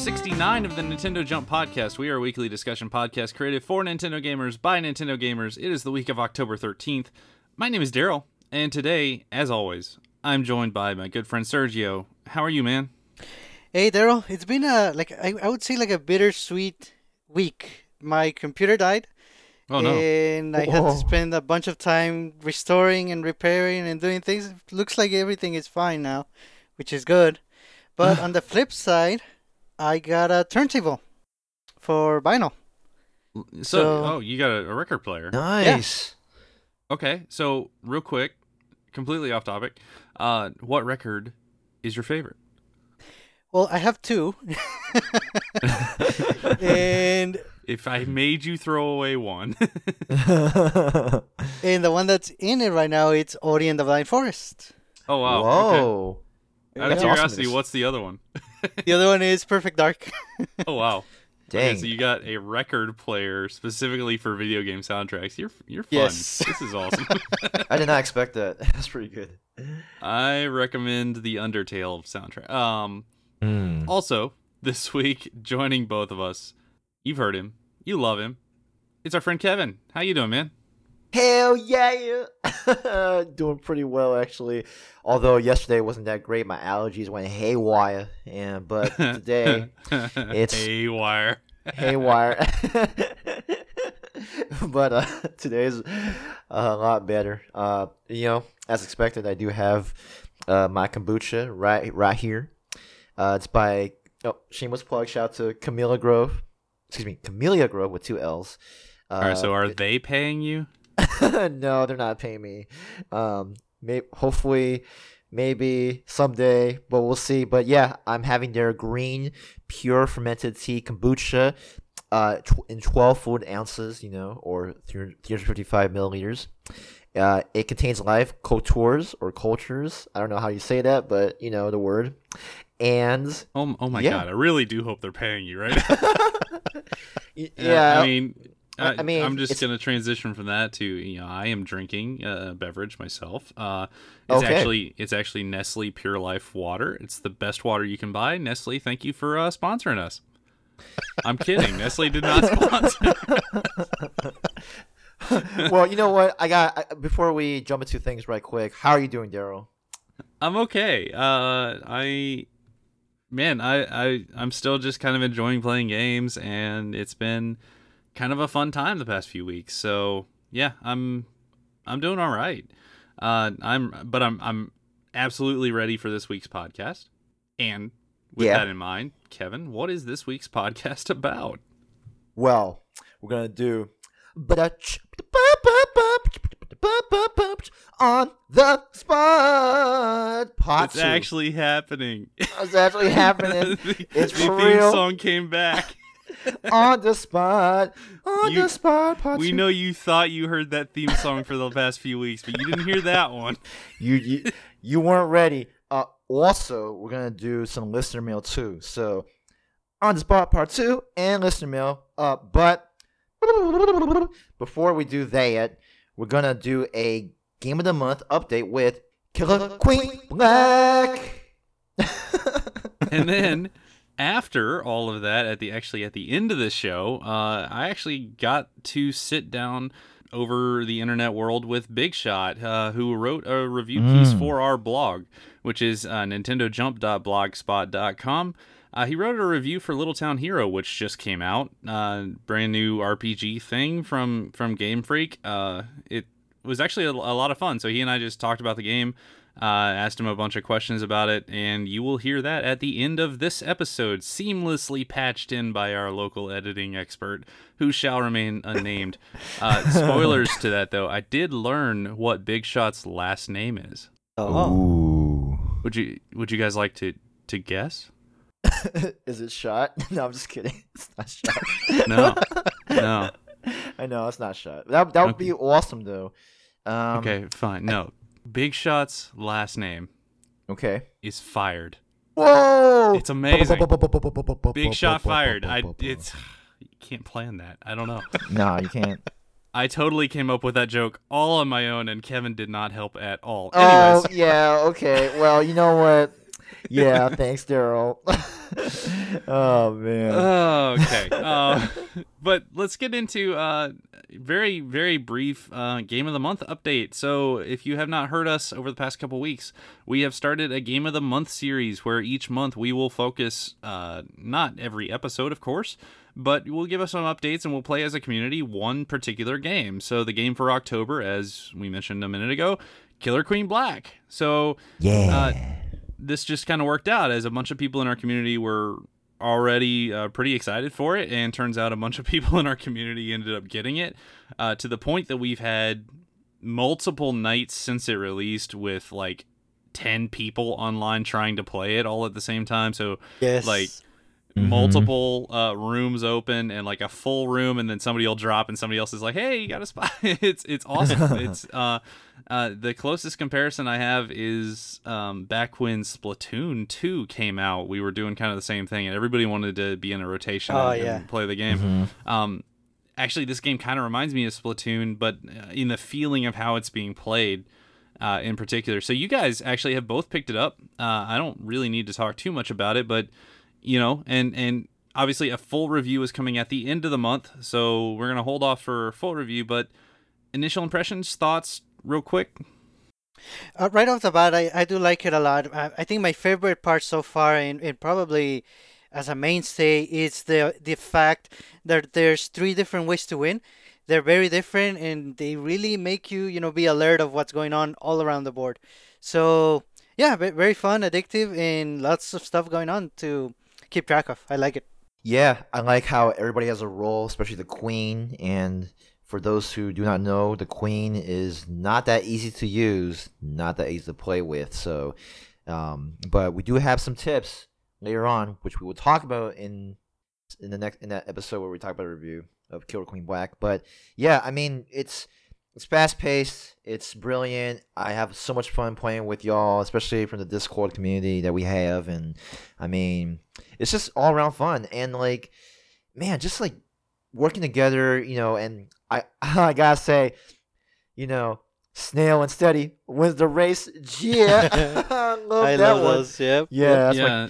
69 of the Nintendo Jump Podcast. We are a weekly discussion podcast created for Nintendo gamers by Nintendo gamers. It is the week of October 13th. My name is Daryl, and today, as always, I'm joined by my good friend Sergio. How are you, man? Hey Daryl, it's been a like I, I would say like a bittersweet week. My computer died, Oh no. and I had Whoa. to oh. spend a bunch of time restoring and repairing and doing things. It looks like everything is fine now, which is good. But on the flip side, I got a turntable for vinyl. So, so- oh, you got a, a record player. Nice. Okay, so real quick, completely off topic. Uh, what record is your favorite? Well, I have two, and If I made you throw away one, and the one that's in it right now, it's Ori and the Blind Forest. oh wow. Okay. Whoa. Out of That's curiosity, awesomeness. what's the other one? The other one is Perfect Dark. Oh wow. Okay, Dang. so you got a record player specifically for video game soundtracks. You're you're fun. Yes. This is awesome. I did not expect that. That's pretty good. I recommend the Undertale soundtrack. Um Hmm. also, this week joining both of us, you've heard him. You love him. It's our friend Kevin. How you doing, man? Hell yeah! Doing pretty well actually. Although yesterday wasn't that great, my allergies went haywire. And but today, it's- haywire. haywire. but uh, today's a lot better. Uh, you know, as expected, I do have uh, my kombucha right right here. Uh, it's by oh shameless plug. Shout out to Camilla Grove. Excuse me, Camellia Grove with two L's. Uh, All right, so are they paying you? no, they're not paying me. Um, may- hopefully, maybe someday, but we'll see. But yeah, I'm having their green, pure fermented tea kombucha, uh, tw- in 12 fluid ounces, you know, or 355 milliliters. Uh, it contains live cultures or cultures. I don't know how you say that, but you know the word. And Oh, oh my Yeah. god, I really do hope they're paying you, right? yeah, I mean, I- I, mean, I'm just gonna transition from that to you know I am drinking a beverage myself. Uh, it's Okay. actually it's actually Nestle Pure Life water. It's the best water you can buy. Nestle, thank you for uh, sponsoring us. I'm kidding. Nestle did not sponsor. well, you know what? I got I, before we jump into things right quick. How are you doing, Daryl? I'm okay. Uh, I, man, I, I, I'm still just kind of enjoying playing games, and it's been kind of a fun time the past few weeks. So yeah, I'm, I'm doing all right. Uh, I'm, but I'm, I'm absolutely ready for this week's podcast. And with Yeah. that in mind, Kevin, what is this week's podcast about? Well, we're gonna do on the spot. Part It's actually happening. It's actually happening the, It's the real. song came back. On the spot. On You- the spot. Part We know you thought you heard that theme song for the past few weeks, but you didn't hear that one. you you, you weren't ready. Uh, also, we're gonna do some listener mail too. So, on the spot part two and listener mail. Uh, but before we do that, we're gonna do a game of the month update with Killer Queen Black. And then after all of that, at the actually at the end of the show, uh, I actually got to sit down over the internet world with Big Shot, uh, who wrote a review piece Mm. for our blog, which is uh, nintendojump.blogspot.com. Uh, he wrote a review for Little Town Hero, which just came out. Uh, brand new RPG thing from from Game Freak. Uh, it was actually a, a lot of fun. So he and I just talked about the game, uh, asked him a bunch of questions about it, and you will hear that at the end of this episode, seamlessly patched in by our local editing expert, who shall remain unnamed. Uh, spoilers to that, though. I did learn what Big Shot's last name is. Oh, Ooh. Would you Would you guys like to to guess? Is it shot? No, I'm just kidding. It's not shot. No, no. I know it's not shot. That that would be awesome though. Um, Okay, fine. No, Big Shot's last name Okay. is fired. Whoa! It's amazing. Big shot fired. I it's you can't plan that. I don't know. no, you can't. I totally came up with that joke all on my own, and Kevin did not help at all. Oh yeah, okay. Well, you know what? Yeah, thanks, Daryl. oh man. Oh, okay. Uh, but let's get into uh, very very brief uh, game of the month update. So if you have not heard us over the past couple weeks, we have started a game of the month series where each month we will focus uh, not every episode, of course. But we'll give us some updates and we'll play as a community one particular game. So, the game for October, as we mentioned a minute ago, Killer Queen Black. So, yeah. This just kind of worked out as a bunch of people in our community were already uh, pretty excited for it and turns out a bunch of people in our community ended up getting it uh, to the point that we've had multiple nights since it released with like 10 people online trying to play it all at the same time so Yes. like Mhm. multiple uh, rooms open and like a full room and then somebody will drop and somebody else is like hey you got a spot it's it's awesome it's uh uh the closest comparison i have is um back when splatoon 2 came out we were doing kind of the same thing and everybody wanted to be in a rotation Oh, and, yeah. and play the game Mhm. um actually this game kind of reminds me of splatoon but uh, in the feeling of how it's being played uh, in particular so you guys actually have both picked it up uh, i don't really need to talk too much about it but you know and and obviously a full review is coming at the end of the month so we're gonna hold off for full review but initial impressions thoughts real quick Uh, right off the bat, I, I do like it a lot. I, I think my favorite part so far, and, probably as a mainstay, is the the fact that there's three different ways to win. They're very different, and they really make you you know be alert of what's going on all around the board. So yeah, very fun, addictive, and lots of stuff going on to keep track of. I like it. Yeah, I like how everybody has a role, especially the queen. And for those who do not know, the queen is not that easy to use, not that easy to play with. So, um, but we do have some tips later on, which we will talk about in in the next in that episode where we talk about a review of Killer Queen Black. But yeah, I mean it's it's fast paced, it's brilliant. I have so much fun playing with y'all, especially from the Discord community that we have, and I mean it's just all around fun and like man, just like working together, you know. And I I gotta say, you know. Snail and Steady wins the race. Yeah, love I that love one. those. Yep. Yeah, that's my yeah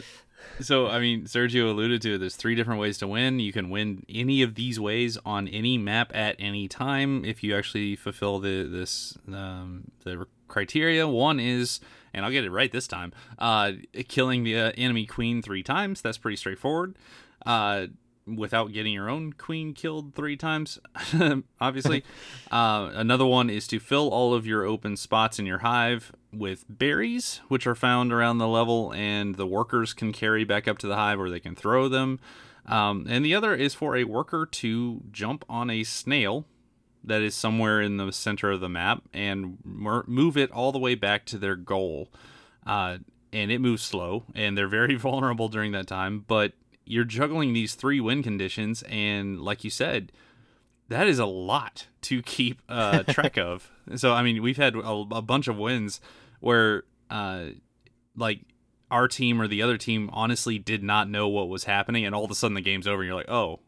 so i mean sergio alluded to it. there's three different ways to win. You can win any of these ways on any map at any time if you actually fulfill the this um, the criteria. One is and i'll get it right this time uh, killing the uh, enemy queen three times. That's pretty straightforward. Uh, without getting your own queen killed three times obviously. Uh, another one is to fill all of your open spots in your hive with berries, which are found around the level, and the workers can carry back up to the hive or they can throw them. Um, and the other is for a worker to jump on a snail that is somewhere in the center of the map and mer- move it all the way back to their goal. Uh, and it moves slow, and they're very vulnerable during that time. But you're juggling these three win conditions, and like you said, that is a lot to keep uh, track of. So I mean, we've had a, a bunch of wins where, uh, like, our team or the other team honestly did not know what was happening, and all of a sudden the game's over, and you're like, oh,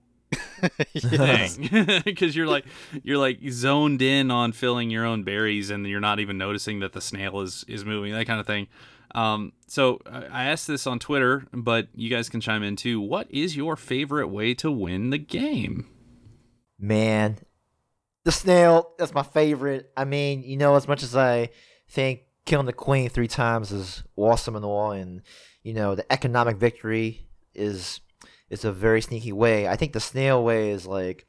dang, because you're like you're like zoned in on filling your own berries, and you're not even noticing that the snail is is moving, that kind of thing. Um, so I I asked this on Twitter, but you guys can chime in too. What is your favorite way to win the game? Man, the snail, that's my favorite. I mean, you know, as much as I think killing the queen three times is awesome and all, and, you know, the economic victory is is a very sneaky way. I think the snail way is like,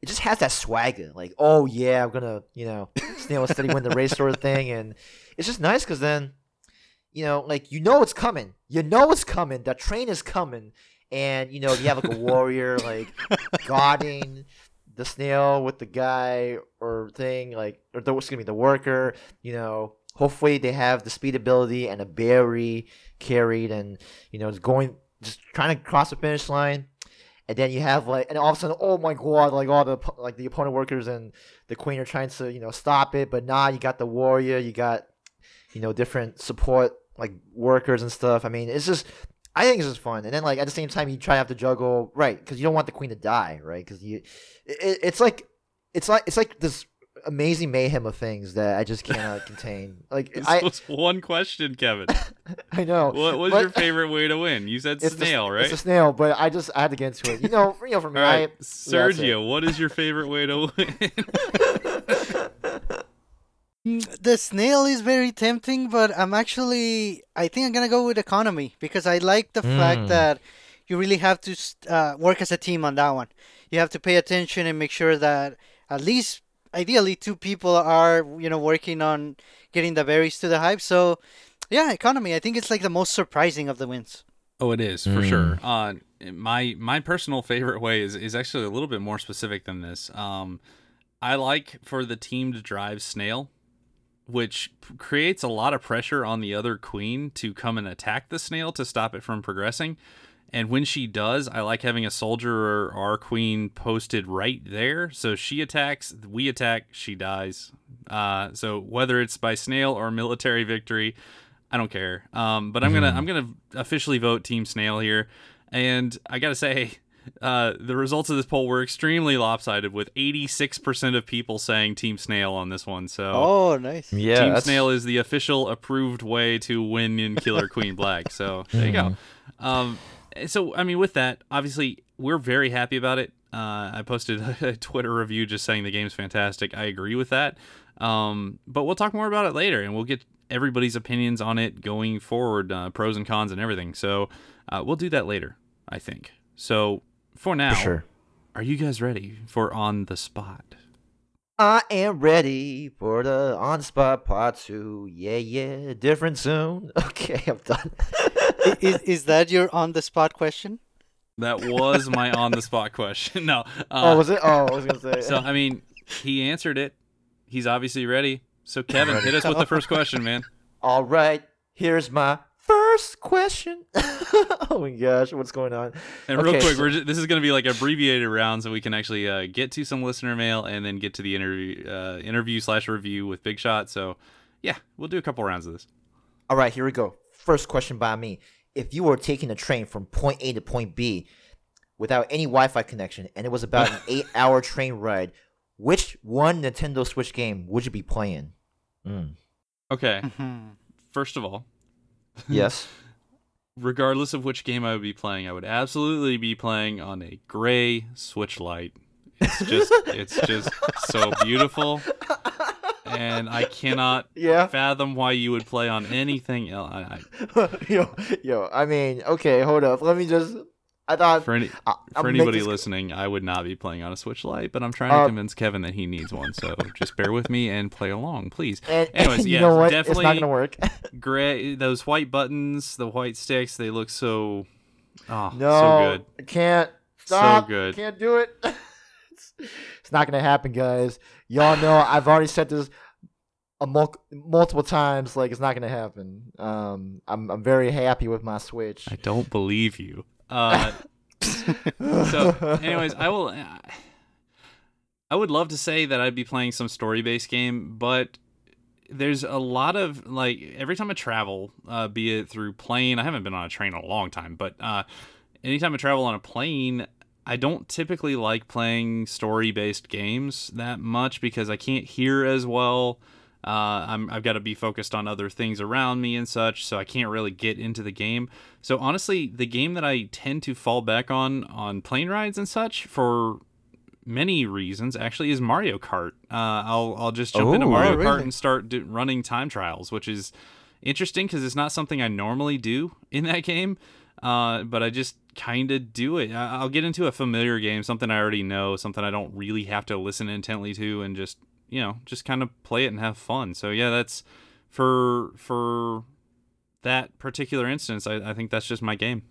it just has that swagger. Like, oh, yeah, I'm to, you know, snail steady win the race sort of thing. And it's just nice because then, you know, like, you know it's coming. You know it's coming. The train is coming. And, you know, if you have like a warrior, like, guarding the snail with the guy or thing like or the, excuse me the worker you know hopefully they have the speed ability and a berry carried and you know it's going just trying to cross the finish line. And then you have like and all of a sudden oh my god like all the like the opponent workers and the queen are trying to you know stop it. But nah you got the warrior you got you know different support like workers and stuff. I mean it's just I think it's just fun, and then like at the same time you try to have to juggle right because you don't want the queen to die, right? Because you, it, it's like, it's like it's like this amazing mayhem of things that I just cannot contain. Like This I, was one question, Kevin. I know. What was your favorite way to win? You said it's the- snail, right? It's a snail, but I just I had to get into it. You know, you know, for me, right, I, Sergio, what is your favorite way to win? The snail is very tempting, but I'm actually I think I'm gonna go with economy because I like the fact Mm. that you really have to uh, work as a team on that one. You have to pay attention and make sure that at least ideally two people are you know working on getting the berries to the hive. So yeah, economy. I think it's like the most surprising of the wins. Oh, it is for Mm. sure. Uh, my my personal favorite way is is actually a little bit more specific than this. Um, I like for the team to drive snail, which creates a lot of pressure on the other queen to come and attack the snail to stop it from progressing. And when she does, I like having a soldier or our queen posted right there. So she attacks, we attack, she dies. Uh, so whether it's by snail or military victory, I don't care. Um, but I'm gonna I'm gonna officially vote Team Snail here, and I gotta say, uh, the results of this poll were extremely lopsided, with 86% of people saying Team Snail on this one. So Oh, nice. yeah, Team that's- Snail is the official approved way to win in Killer Queen Black. So there you go. Um, so I mean, with that, obviously we're very happy about it. Uh, I posted a Twitter review just saying the game's fantastic. I agree with that. Um, but we'll talk more about it later, and we'll get everybody's opinions on it going forward, uh, pros and cons and everything. So uh, we'll do that later, I think. So for now, for sure. are you guys ready for on the spot? I am ready for the on spot part two. Yeah, yeah, different soon. Okay, I'm done. Is is that your on the spot question? That was my on the spot question. No. Uh, oh, was it? Oh, I was gonna say. So I mean, he answered it. He's obviously ready. So Kevin, hit us with the first question, man. All right, here's my first question. oh my gosh, what's going on? And real Okay, quick, so- we're just, this is going to be like abbreviated round, so we can actually uh, get to some listener mail and then get to the interview uh, interview slash review with Big Shot. So yeah, we'll do a couple rounds of this. All right, here we go. First question by me. If you were taking a train from point A to point B without any Wi Fi connection and it was about an eight hour train ride, which one Nintendo Switch game would you be playing? Mm. Okay, Mhm. first of all, Yes. regardless of which game I would be playing, I would absolutely be playing on a gray Switch Lite. It's just it's just so beautiful, and I cannot Yeah. fathom why you would play on anything else. I, I, yo, yo, I mean, okay, hold up. Let me just. I thought. for any I, for anybody this- listening, I would not be playing on a Switch Lite, but I'm trying to Uh, convince Kevin that he needs one. So just bear with me and play along, please. And, Anyways, you yeah, know what? definitely- It's not gonna work. Gray, those white buttons, the white sticks, they look so, oh, no, so good. I can't. Stop. So good. Can't do it. it's, it's not gonna happen, guys. Y'all know I've already said this multiple times. Like it's not gonna happen. Um, I'm I'm very happy with my Switch. I don't believe you. Uh, so, anyways, I will. I would love to say that I'd be playing some story-based game, but there's a lot of like every time I travel, uh, be it through plane. I haven't been on a train in a long time, but uh, anytime I travel on a plane, I don't typically like playing story-based games that much because I can't hear as well. Uh, I'm, I've got to be focused on other things around me and such, so I can't really get into the game. So honestly, the game that I tend to fall back on on plane rides and such for many reasons actually is Mario Kart. Uh, I'll I'll just jump into Oh, Mario really? Kart and start do, running time trials, which is interesting because it's not something I normally do in that game. Uh, but I just kind of do it. I- I'll get into a familiar game, something I already know, something I don't really have to listen intently to, and just you know, just kind of play it and have fun. So yeah, that's for for that particular instance. I, I think that's just my game.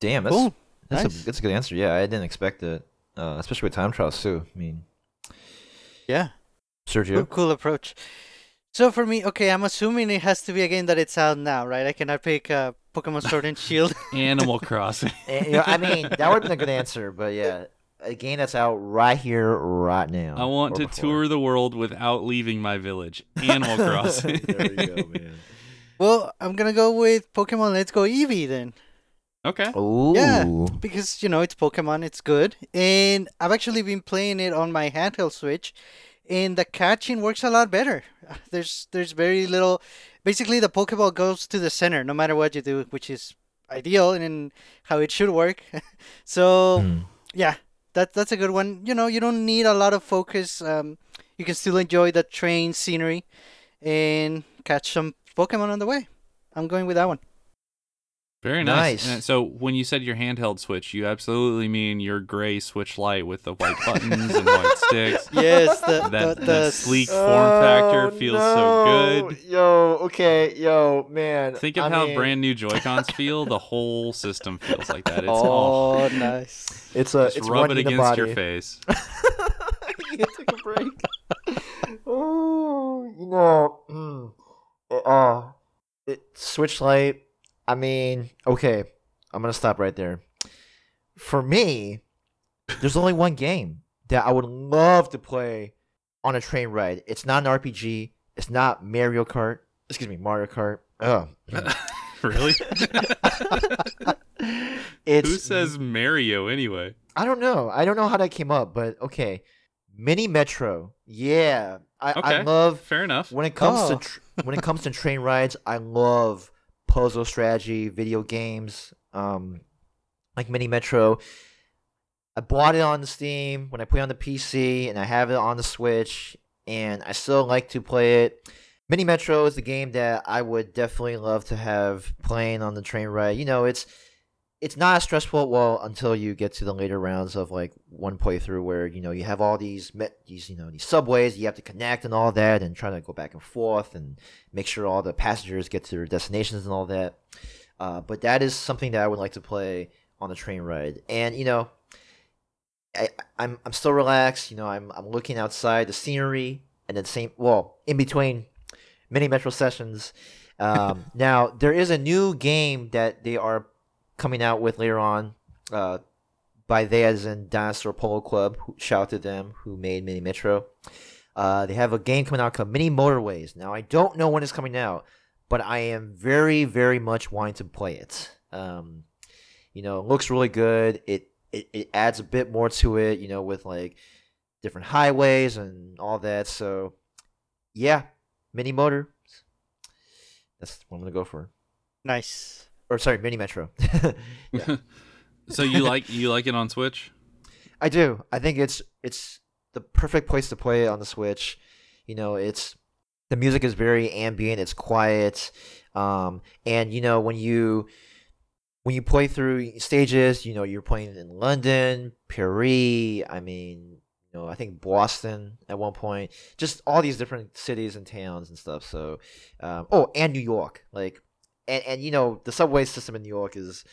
Damn, that's Cool. that's Nice. a that's a good answer. Yeah, I didn't expect it, uh, especially with time trials too. I mean, Yeah. Cool, Sergio. cool approach. So for me, okay, I'm assuming it has to be a game that it's out now, right? I cannot pick uh, Pokemon Sword and Shield. Animal Crossing. You know, I mean, that would have been a good answer, but yeah, a game that's out right here, right now. I want to before. tour the world without leaving my village. Animal Crossing. there we go, man. well, I'm gonna go with Pokemon Let's Go Eevee then. okay. Ooh. Yeah. because you know it's Pokemon, it's good, and I've actually been playing it on my handheld Switch, and the catching works a lot better. There's there's very little. Basically, the Pokeball goes to the center no matter what you do, which is ideal and how it should work. so Hmm. yeah, that that's a good one. You know, you don't need a lot of focus. Um, you can still enjoy the train scenery and catch some Pokemon on the way. I'm going with that one. Very nice. Nice. So when you said your handheld Switch, you absolutely mean your gray Switch Lite with the white buttons and white sticks. Yes, the That, the, the that sleek form factor Oh, feels so good. Yo, okay, yo, man. Think of I how mean, brand new Joy Cons feel. The whole system feels like that. It's all oh, nice. It's a just it's rub it against your face. you can take a break. oh, you know, mm, it- uh, it, Switch Lite. I mean, okay, I'm gonna stop right there. For me, there's only one game that I would love to play on a train ride. It's not an RPG. It's not Mario Kart. Excuse me, Mario Kart. Oh, really? it's Who says Mario anyway? I don't know. I don't know how that came up, but okay. Mini Metro. Yeah. I, I love Fair enough. when it comes Oh. to tr- when it comes to train rides, I love puzzle strategy video games. Um like Mini Metro. I bought it on Steam when I play on the PC and I have it on the Switch and I still like to play it. Mini Metro is the game that I would definitely love to have playing on the train ride. You know, it's it's not as stressful well until you get to the later rounds of like one playthrough where you know you have all these met these you know these subways you have to connect and all that and try to go back and forth and make sure all the passengers get to their destinations and all that. Uh, but that is something that I would like to play on the train ride. And you know, I, I'm I'm still relaxed. You know, I'm I'm looking outside the scenery and then same well in between Mini Metro sessions. Um, now there is a new game that they are coming out with later on. Uh, by they as in Dinosaur Polo Club. Shout out to them who made Mini Metro. Uh, they have a game coming out called Mini Motorways. Now I don't know when it's coming out, but I am very very much wanting to play it. Um, you know, it looks really good. It, it it adds a bit more to it. You know, with like different highways and all that. So yeah, Mini Motor. That's what I'm gonna go for. Nice. Or sorry, Mini Metro. So you like you like it on Switch? I do. I think it's it's the perfect place to play it on the Switch. You know, it's the music is very ambient, it's quiet. Um and you know when you when you play through stages, you know, you're playing in London, Paris, I mean, you know, I think Boston at one point, just all these different cities and towns and stuff. So, um, oh, and New York, like, and and you know, the subway system in New York is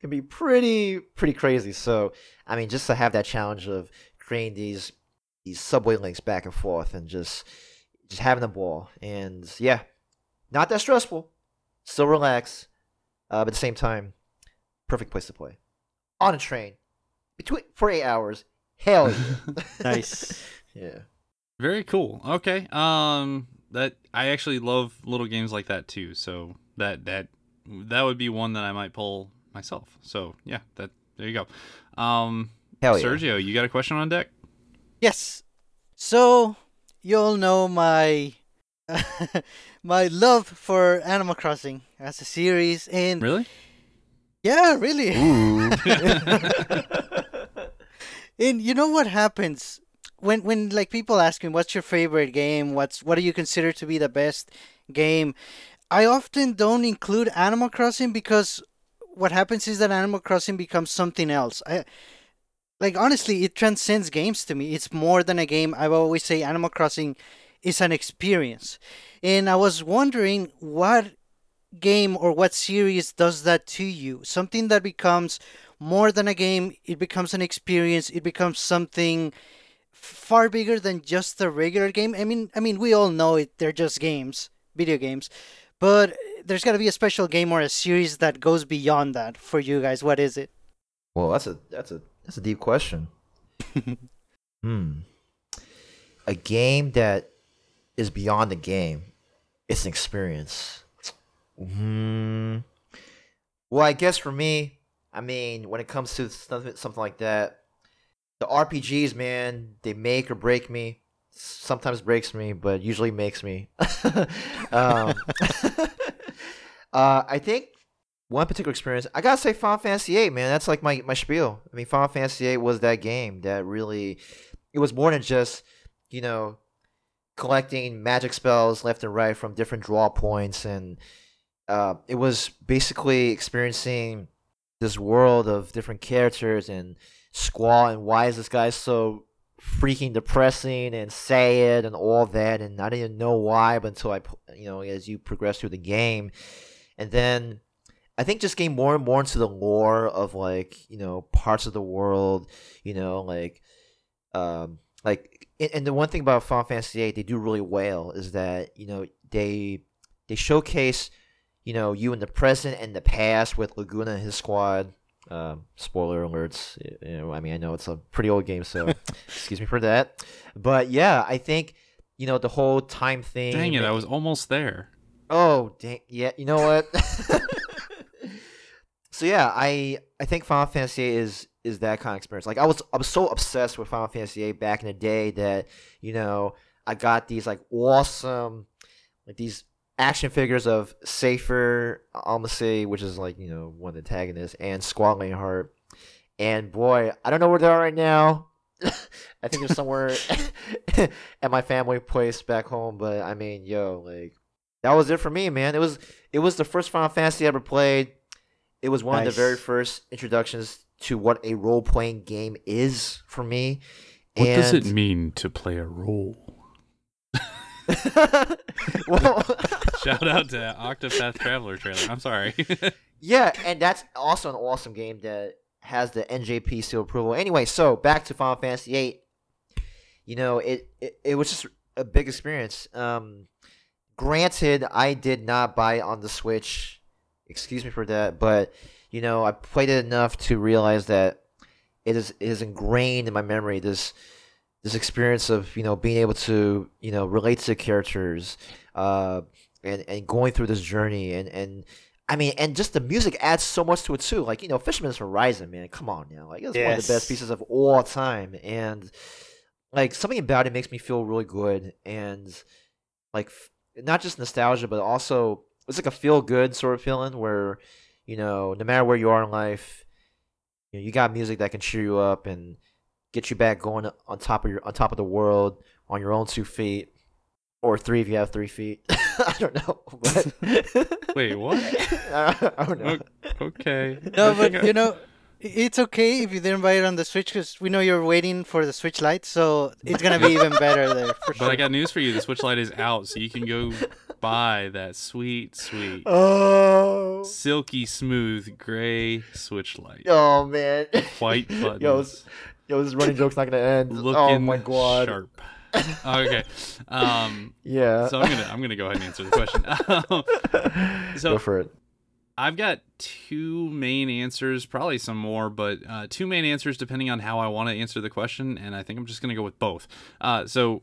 can be pretty pretty crazy. So, I mean, just to have that challenge of creating these these subway links back and forth and just just having a ball, and yeah, not that stressful, still relax, uh, but at the same time, perfect place to play on a train between for eight hours. Hell yeah, Nice. yeah. Very cool. Okay. Um that I actually love little games like that too. So that that that would be one that I might pull myself. So yeah, that there you go. Um Hell yeah. Sergio, you got a question on deck? Yes. So you all know my my love for Animal Crossing as a series, and Really? yeah, really. And you know what happens when when like people ask me what's your favorite game, what's what do you consider to be the best game? I often don't include Animal Crossing because what happens is that Animal Crossing becomes something else. I like honestly, it transcends games to me. It's more than a game. I always say Animal Crossing is an experience. And I was wondering what game or what series does that to you? Something that becomes more than a game, it becomes an experience, it becomes something far bigger than just a regular game. I mean, I mean, we all know it, they're just games, video games. But there's got to be a special game or a series that goes beyond that for you guys. What is it? well, that's a that's a that's a deep question. hmm. A game that is beyond the game. It's an experience. Hmm. Well, I guess for me, I mean, when it comes to something something like that, the RPGs, man, they make or break me. Sometimes breaks me, but usually makes me. um, uh, I think one particular experience, I gotta say Final Fantasy VIII, man. That's like my, my spiel. I mean, Final Fantasy VIII was that game that really, it was more than just, you know, collecting magic spells left and right from different draw points. And uh, it was basically experiencing this world of different characters and Squall and why is this guy so freaking depressing and sad and all that and I didn't know why but until I you know as you progress through the game. And then I think just getting more and more into the lore of like you know parts of the world you know like um like and the one thing about Final Fantasy VIII they do really well is that you know they they showcase you know you in the present and the past with Laguna and his squad um, spoiler alerts. You know, I mean, I know it's a pretty old game, so excuse me for that. But yeah, I think you know the whole time thing. Dang it! I was almost there. Oh, dang! Yeah, you know what? so yeah, I I think Final Fantasy is is that kind of experience. Like I was I was so obsessed with Final Fantasy VIII back in the day that you know I got these like awesome like these action figures of Seifer Almasy, which is like, you know, one of the antagonists, and Squall Heart. And boy, I don't know where they are right now. I think they're somewhere at my family place back home, but I mean, yo, like that was it for me, man. It was it was the first Final Fantasy I ever played. It was one nice. of the very first introductions to what a role playing game is for me. What and does it mean to play a role? well, shout out to Octopath Traveler trailer. I'm sorry. yeah, and that's also an awesome game that has the NJP seal approval. Anyway, so back to Final Fantasy VIII. You know, it, it, it was just a big experience. Um, granted, I did not buy it on the Switch. Excuse me for that, but you know, I played it enough to realize that it is it is ingrained in my memory. This this experience of you know being able to you know relate to characters uh, and and going through this journey and and I mean and just the music adds so much to it too. Like you know Fisherman's Horizon man come on now. Like it's yes. one of the best pieces of all time. And like something about it makes me feel really good. And like not just nostalgia but also it's like a feel good sort of feeling where you know no matter where you are in life you, know, you got music that can cheer you up and get you back going on top of your on top of the world on your own two feet or three if you have three feet. I don't know. But wait, what? I, I don't know. Okay. No, but you know, it's okay if you didn't buy it on the Switch because we know you're waiting for the Switch Lite, so it's gonna be even better there. For sure. But I got news for you: the Switch Lite is out, so you can go buy that sweet, sweet, oh, silky smooth gray Switch Lite. Oh man, white buttons. Yo, Yo, this running joke's not gonna end. Oh Looking oh my god. Sharp. okay. Um, yeah. So I'm gonna I'm gonna go ahead and answer the question. so go for it. I've got two main answers, probably some more, but uh, two main answers depending on how I want to answer the question, and I think I'm just gonna go with both. Uh, so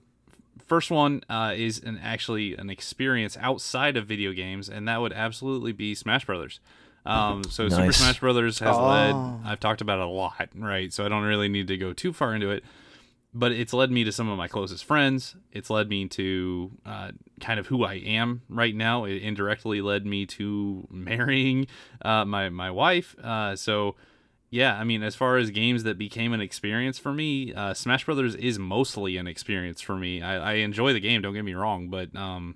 first one uh, is an actually an experience outside of video games, and that would absolutely be Smash Brothers. Um, so nice. Super Smash Brothers has oh. led. I've talked about it a lot, right? So I don't really need to go too far into it, but it's led me to some of my closest friends. It's led me to uh, kind of who I am right now. It indirectly led me to marrying uh, my my wife. Uh, so yeah, I mean, as far as games that became an experience for me, uh, Smash Brothers is mostly an experience for me. I, I enjoy the game. Don't get me wrong, but um,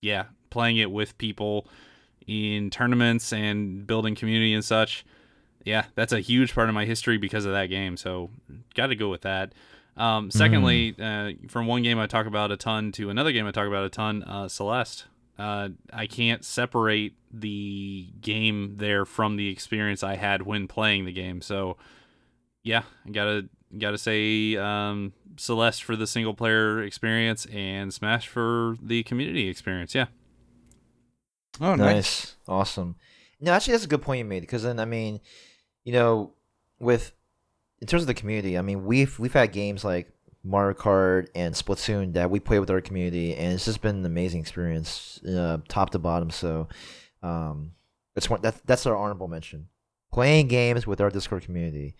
yeah, playing it with people in tournaments and building community and such. Yeah, that's a huge part of my history because of that game. So, got to go with that. Um, secondly, mm. uh, from one game I talk about a ton to another game I talk about a ton, uh, Celeste. Uh, I can't separate the game there from the experience I had when playing the game. So, yeah, I gotta gotta say um, Celeste for the single player experience and Smash for the community experience. Yeah. Oh, nice. nice. Awesome. No, actually, that's a good point you made because then, I mean, you know, with in terms of the community, I mean, we've we've had games like Mario Kart and Splatoon that we play with our community, and it's just been an amazing experience, uh, top to bottom. So, um, that's one that that's our honorable mention. Playing games with our Discord community,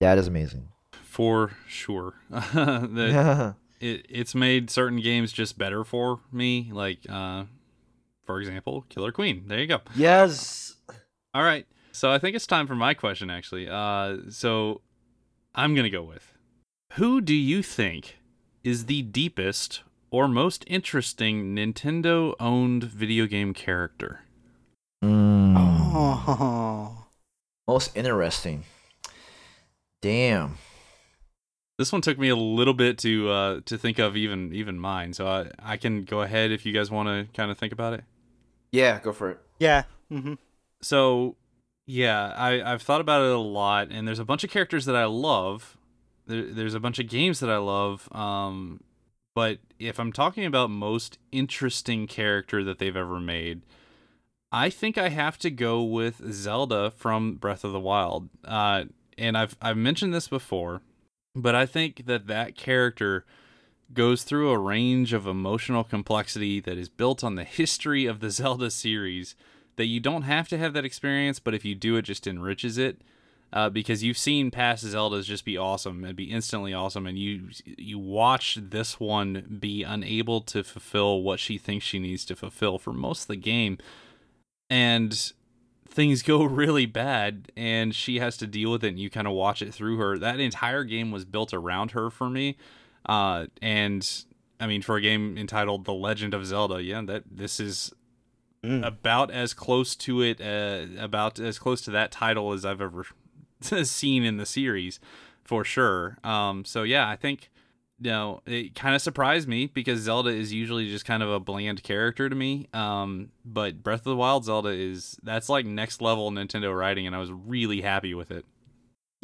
that is amazing. For sure. the, it it's made certain games just better for me. Like, uh, for example, Killer Queen. There you go. Yes. All right. So I think it's time for my question, actually. Uh, so I'm gonna go with who do you think is the deepest or most interesting Nintendo-owned video game character? Mm, Oh. Most interesting. Damn. This one took me a little bit to uh, to think of even even mine. So I I can go ahead if you guys want to kind of think about it. Yeah, go for it. Yeah. hmm So yeah, I I've thought about it a lot, and there's a bunch of characters that I love. There, there's a bunch of games that I love. Um, but if I'm talking about most interesting character that they've ever made, I think I have to go with Zelda from Breath of the Wild. Uh, and I've I've mentioned this before, but I think that that character goes through a range of emotional complexity that is built on the history of the Zelda series that you don't have to have that experience, but if you do, it just enriches it. Uh, because you've seen past Zeldas just be awesome and be instantly awesome, and you you watch this one be unable to fulfill what she thinks she needs to fulfill for most of the game, and things go really bad, and she has to deal with it, and you kind of watch it through her. That entire game was built around her for me, uh, and I mean, for a game entitled The Legend of Zelda, yeah, that this is Mm. about as close to it, uh, about as close to that title as I've ever seen in the series, for sure. Um, so yeah, I think you know it kind of surprised me because Zelda is usually just kind of a bland character to me. Um, but Breath of the Wild Zelda is that's like next level Nintendo writing, and I was really happy with it.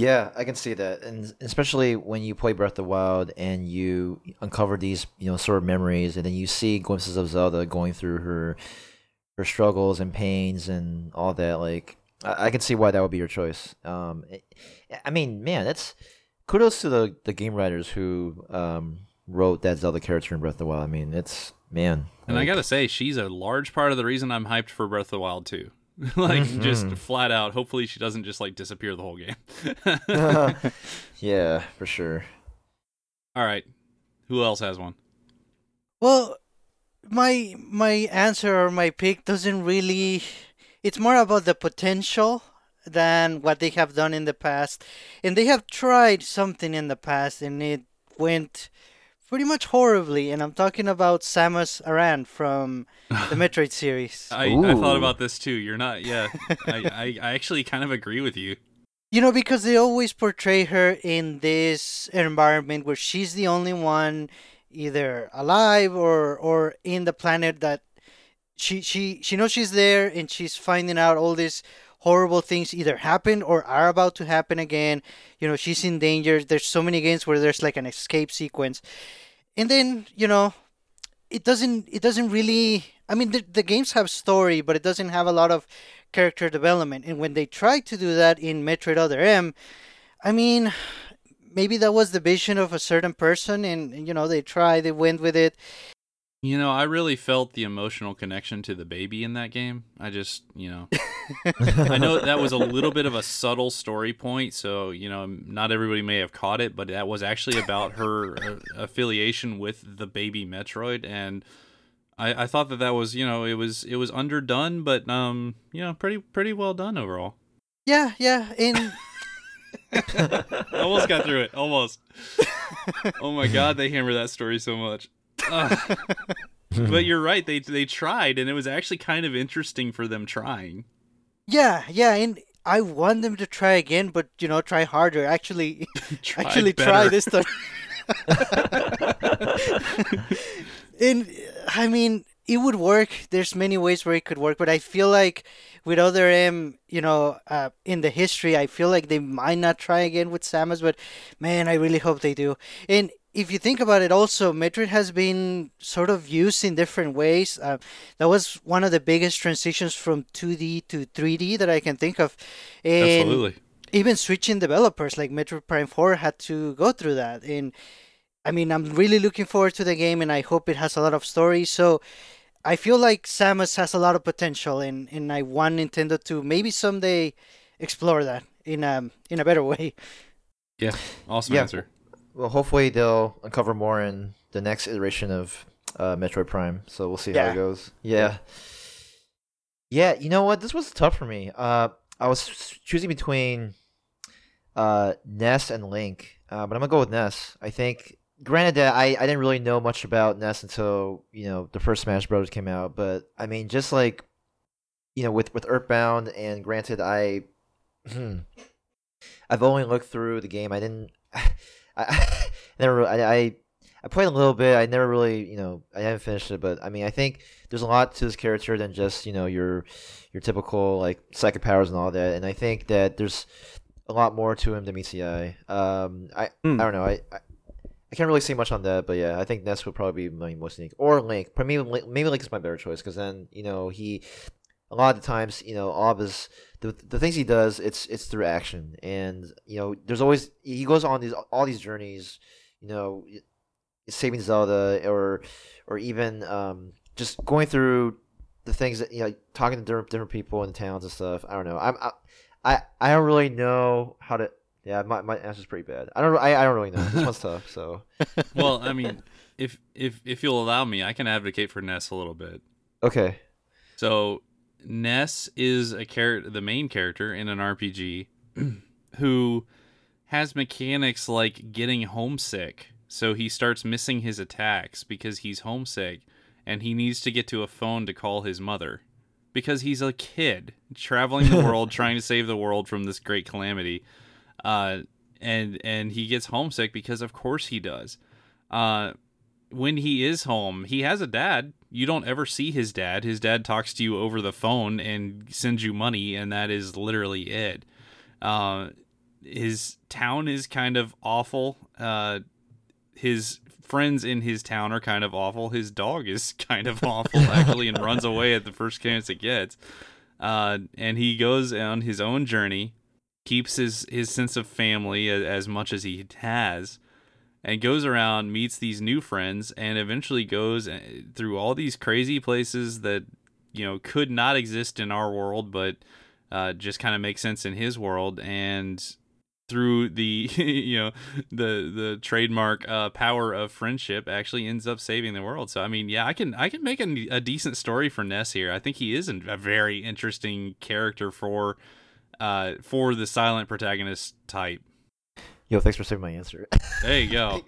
Yeah, I can see that, and especially when you play Breath of the Wild and you uncover these, you know, sort of memories, and then you see glimpses of Zelda going through her, her struggles and pains and all that. Like, I, I can see why that would be your choice. Um, it- I mean, man, that's kudos to the the game writers who um wrote that Zelda character in Breath of the Wild. I mean, it's man, And I gotta say, she's a large part of the reason I'm hyped for Breath of the Wild too. like just Mhm. flat out. Hopefully, she doesn't just like disappear the whole game. yeah, for sure. All right, who else has one? Well, my my answer or my pick doesn't really. It's more about the potential than what they have done in the past, and they have tried something in the past, and it went pretty much horribly. And I'm talking about Samus Aran from the Metroid series. I, I thought about this too. You're not. Yeah, I, I I actually kind of agree with you. You know, because they always portray her in this environment where she's the only one either alive or or in the planet that she she she knows she's there and she's finding out all these horrible things either happened or are about to happen again. You know, she's in danger. There's so many games where there's like an escape sequence. And then, you know, it doesn't it doesn't really I mean the, the games have story, but it doesn't have a lot of character development. And when they tried to do that in Metroid Other M, I mean, maybe that was the vision of a certain person, and you know they tried, they went with it. You know, I really felt the emotional connection to the baby in that game. I just, you know, I know that was a little bit of a subtle story point, so you know, not everybody may have caught it, but that was actually about her uh, affiliation with the baby Metroid, and I, I thought that that was, you know, it was it was underdone, but um, you know, pretty pretty well done overall. Yeah, yeah, and Almost got through it, almost. oh my god, they hammer that story so much. But you're right, they they tried, and it was actually kind of interesting for them trying. yeah, yeah, and I want them to try again, but you know, try harder. Actually, Try actually try this time. and I mean, it would work. There's many ways where it could work, but I feel like with other M, you know, uh, in the history, I feel like they might not try again with Samus. But man, I really hope they do. And if you think about it, also Metroid has been sort of used in different ways. Uh, that was one of the biggest transitions from 2D to 3D that I can think of. And Absolutely. even switching developers like Metroid Prime 4 had to go through that. And I mean, I'm really looking forward to the game and I hope it has a lot of story. So I feel like Samus has a lot of potential and, and I want Nintendo to maybe someday explore that in a, in a better way. Yeah, awesome Yeah. answer. Well, hopefully they'll uncover more in the next iteration of uh, Metroid Prime. So we'll see how it goes. Yeah. Yeah, you know what? This was tough for me. Uh, I was choosing between uh, Ness and Link, uh, but I'm gonna go with Ness. I think, granted that I, I didn't really know much about Ness until you know the first Smash Brothers came out, but I mean, just like you know, with with Earthbound, and granted, I I've only looked through the game. I didn't. I, never. I, I I played a little bit. I never really, you know, I haven't finished it, but I mean, I think there's a lot to this character than just you know your your typical like psychic powers and all that. And I think that there's a lot more to him than meets the eye. Um, I Hmm. I don't know. I, I I can't really say much on that, but yeah, I think Ness would probably be my most unique or Link. Maybe Link- maybe Link is my better choice because then you know he a lot of the times you know all of his the, the things he does it's it's through action. And you know there's always he goes on these all these journeys you know saving Zelda or or even um, just going through the things that you know talking to different, different people in the towns and stuff. I don't know. I'm I I, I don't really know how to yeah my, my answer's pretty bad. I don't I, I don't really know. This one's tough so. Well, I mean, if if if you'll allow me, I can advocate for Ness a little bit. okay. So Ness is a character, the main character in an RPG, who has mechanics like getting homesick. So he starts missing his attacks because he's homesick, and he needs to get to a phone to call his mother, because he's a kid traveling the world trying to save the world from this great calamity. Uh, and and he gets homesick because of course he does. Uh, when he is home, he has a dad. You don't ever see his dad. His dad talks to you over the phone and sends you money, and that is literally it. Uh, his town is kind of awful. Uh, his friends in his town are kind of awful. His dog is kind of awful, actually, and runs away at the first chance it gets. Uh, and he goes on his own journey, keeps his, his sense of family as, as much as he has and goes around meets these new friends and eventually goes uh, through all these crazy places that you know could not exist in our world but uh, just kind of make sense in his world. And through the you know the the trademark uh, power of friendship actually ends up saving the world. So i mean yeah i can i can make a, a decent story for ness here. I think he is a very interesting character for uh for the silent protagonist type yo thanks for saving my answer there you go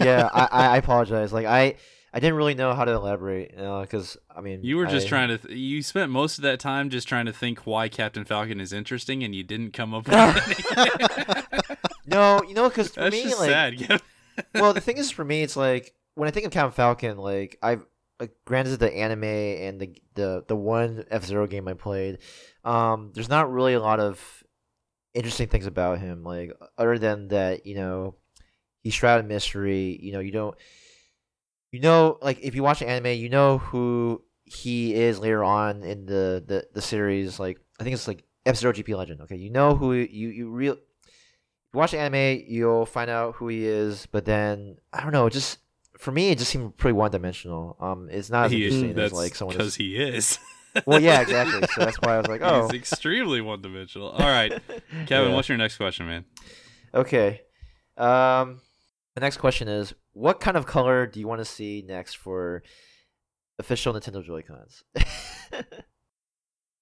yeah I, I apologize like I I didn't really know how to elaborate because I mean You were just I- trying to. Th- you spent most of that time just trying to think why Captain Falcon is interesting, and you didn't come up with anything. no you know because for That's me just like sad. Well, the thing is, for me, it's like when I think of Captain Falcon, like I've like granted the anime and the the the one F Zero game I played, um, there's not really a lot of interesting things about him, like other than that, you know, he's shrouded in mystery. You know, you don't, you know, like if you watch the anime, you know who he is later on in the the the series. Like I think it's like Zero GP Legend. Okay, you know who you you real you watch the anime, you'll find out who he is, but then I don't know, just for me it just seemed pretty one dimensional. Um it's not as He is, interesting as that's like someone because he is. Well yeah, exactly. So that's why I was like, Oh He's extremely one dimensional. All right, Kevin, Yeah. what's your next question, man? Okay. Um the next question is what kind of color do you want to see next for official Nintendo Joy-Cons?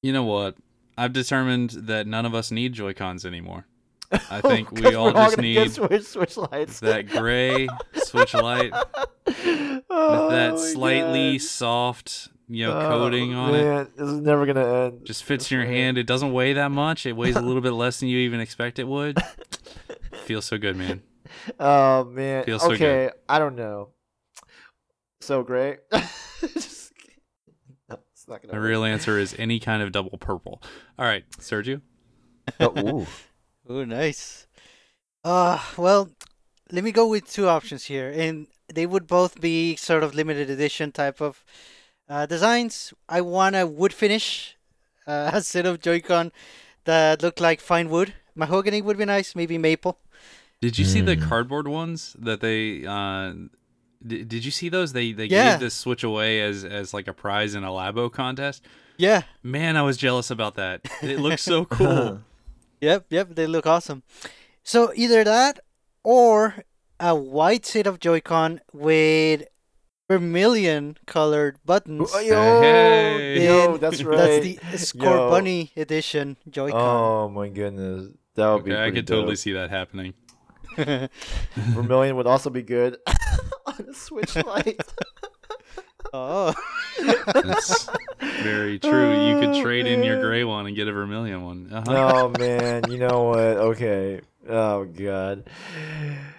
You know what? I've determined that none of us need Joy Cons anymore. I think we all just need switch, switch Lites. that gray Switch Lite, oh, with that slightly God. soft, you know, Oh, coating on it. man, This is never gonna end. Just fits This in your man. hand. It doesn't weigh that much. It weighs a little bit less than you even expect it would. Feels so good, man. Oh man. Feels so okay, I don't know. So great. Just- no, it's not gonna The work. real answer is any kind of double purple. All right, Sergio. Oh, ooh. Oh, nice. Uh, well, let me go with two options here, and they would both be sort of limited edition type of uh, designs. I want a wood finish, uh, a set of Joy-Con that look like fine wood. Mahogany would be nice, maybe maple. Did you see the Mm. cardboard ones that they? Uh, did, did you see those? They they Yeah. gave this Switch away as as like a prize in a Labo contest. Yeah, Man, I was jealous about that. It looks so cool. Yep, yep, they look awesome. So either that or a white set of Joy-Con with vermilion colored buttons. Oh, yo, Hey. yo, that's right. That's the Score Yo. Bunny edition Joy-Con. Oh my goodness, that would be. Okay, I pretty could totally see that happening. Vermilion would also be good on a Switch Lite. oh. That's very true. You could Oh, trade in your gray one and get a vermilion one. Uh-huh. oh man, you know what? Okay. Oh god.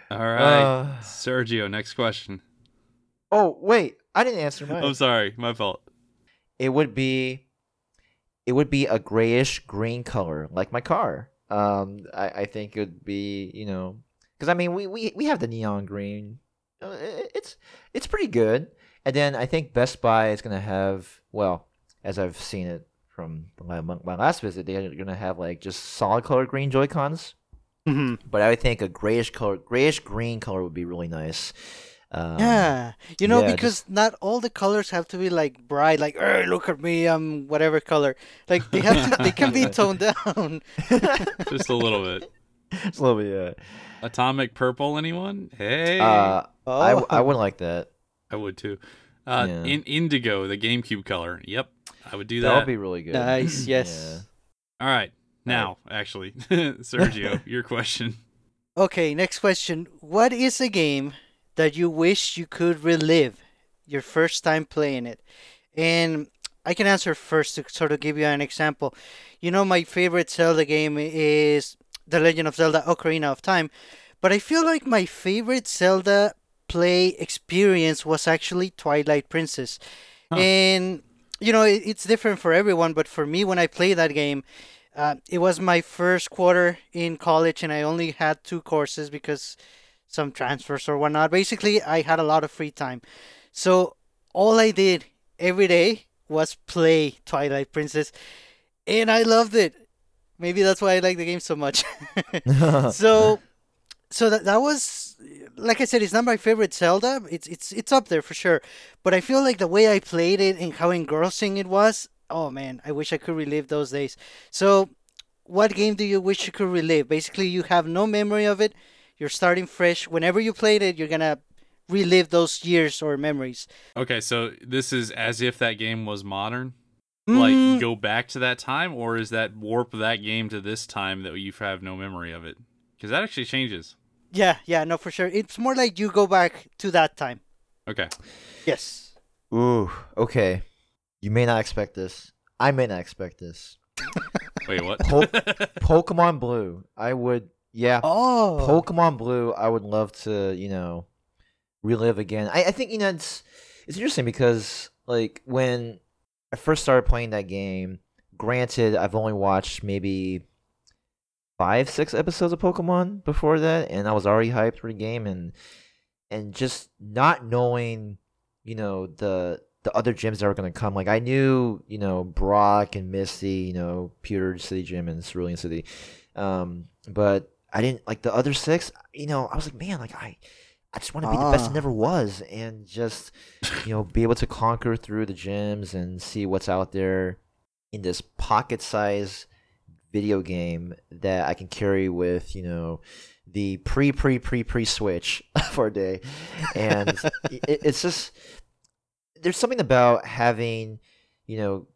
All right, Uh, Sergio. Next question. Oh wait, I didn't answer mine. I'm sorry, my fault. it would be it would be a grayish green color like my car um i, I think it would be you know because i mean we, we we have the neon green Uh, it's it's pretty good and then i think best buy is gonna have well as i've seen it from my, my last visit they're gonna have like just solid color green joy cons Mhm. but i would think a grayish color grayish green color would be really nice um, yeah, you know, yeah, because not all the colors have to be like bright, like "Er, look at me, I'm whatever color. Like they have to, they can be toned down. Just a little bit. it's a little bit yeah Atomic purple, anyone? Hey, uh, I, Oh. I wouldn't like that I would too. Uh, Yeah. in indigo, the GameCube color. Yep, I would do That that. would be really good. Nice, yes. All right, now actually, Sergio, your question. Okay, next question. What is a game that you wish you could relive your first time playing it? And I can answer first to sort of give you an example. You know, my favorite Zelda game is The Legend of Zelda Ocarina of Time, but I feel like my favorite Zelda play experience was actually Twilight Princess. Huh. And, you know, it, it's different for everyone, but for me, when I played that game, uh, it was my first quarter in college, and I only had two courses because some transfers or whatnot. Basically, I had a lot of free time. So all I did every day was play Twilight Princess, and I loved it. Maybe that's why I like the game so much. so, so that that was, like I said, it's not my favorite Zelda. It's it's it's up there for sure. But I feel like the way I played it and how engrossing it was. Oh man, I wish I could relive those days. So, what game do you wish you could relive? Basically, you have no memory of it. You're starting fresh. Whenever you played it, you're gonna relive those years or memories. Okay, so this is as if that game was modern. Mm, Like go back to that time, or is that warp that game to this time that you have no memory of it? Because that actually changes. yeah, yeah, no, for sure. It's more like you go back to that time. Okay. Yes. Ooh, okay. You may not expect this. I may not expect this. Wait, what? Po- Pokemon Blue. I would, yeah. Oh. Pokemon Blue. I would love to, you know, relive again. I, I think you know it's it's interesting because like when I first started playing that game. Granted, I've only watched maybe five, six episodes of Pokemon before that, and I was already hyped for the game, and and just not knowing, you know, the the other gyms that were gonna come. Like I knew, you know, Brock and Misty, you know, Pewter City Gym and Cerulean City, um, but I didn't like the other six. You know, I was like, man, like I. I just want to be the best Ah. it never was, and just you know be able to conquer through the gyms and see what's out there in this pocket-sized video game that I can carry with you know the pre pre pre pre switch for a day, and it, it's just there's something about having you know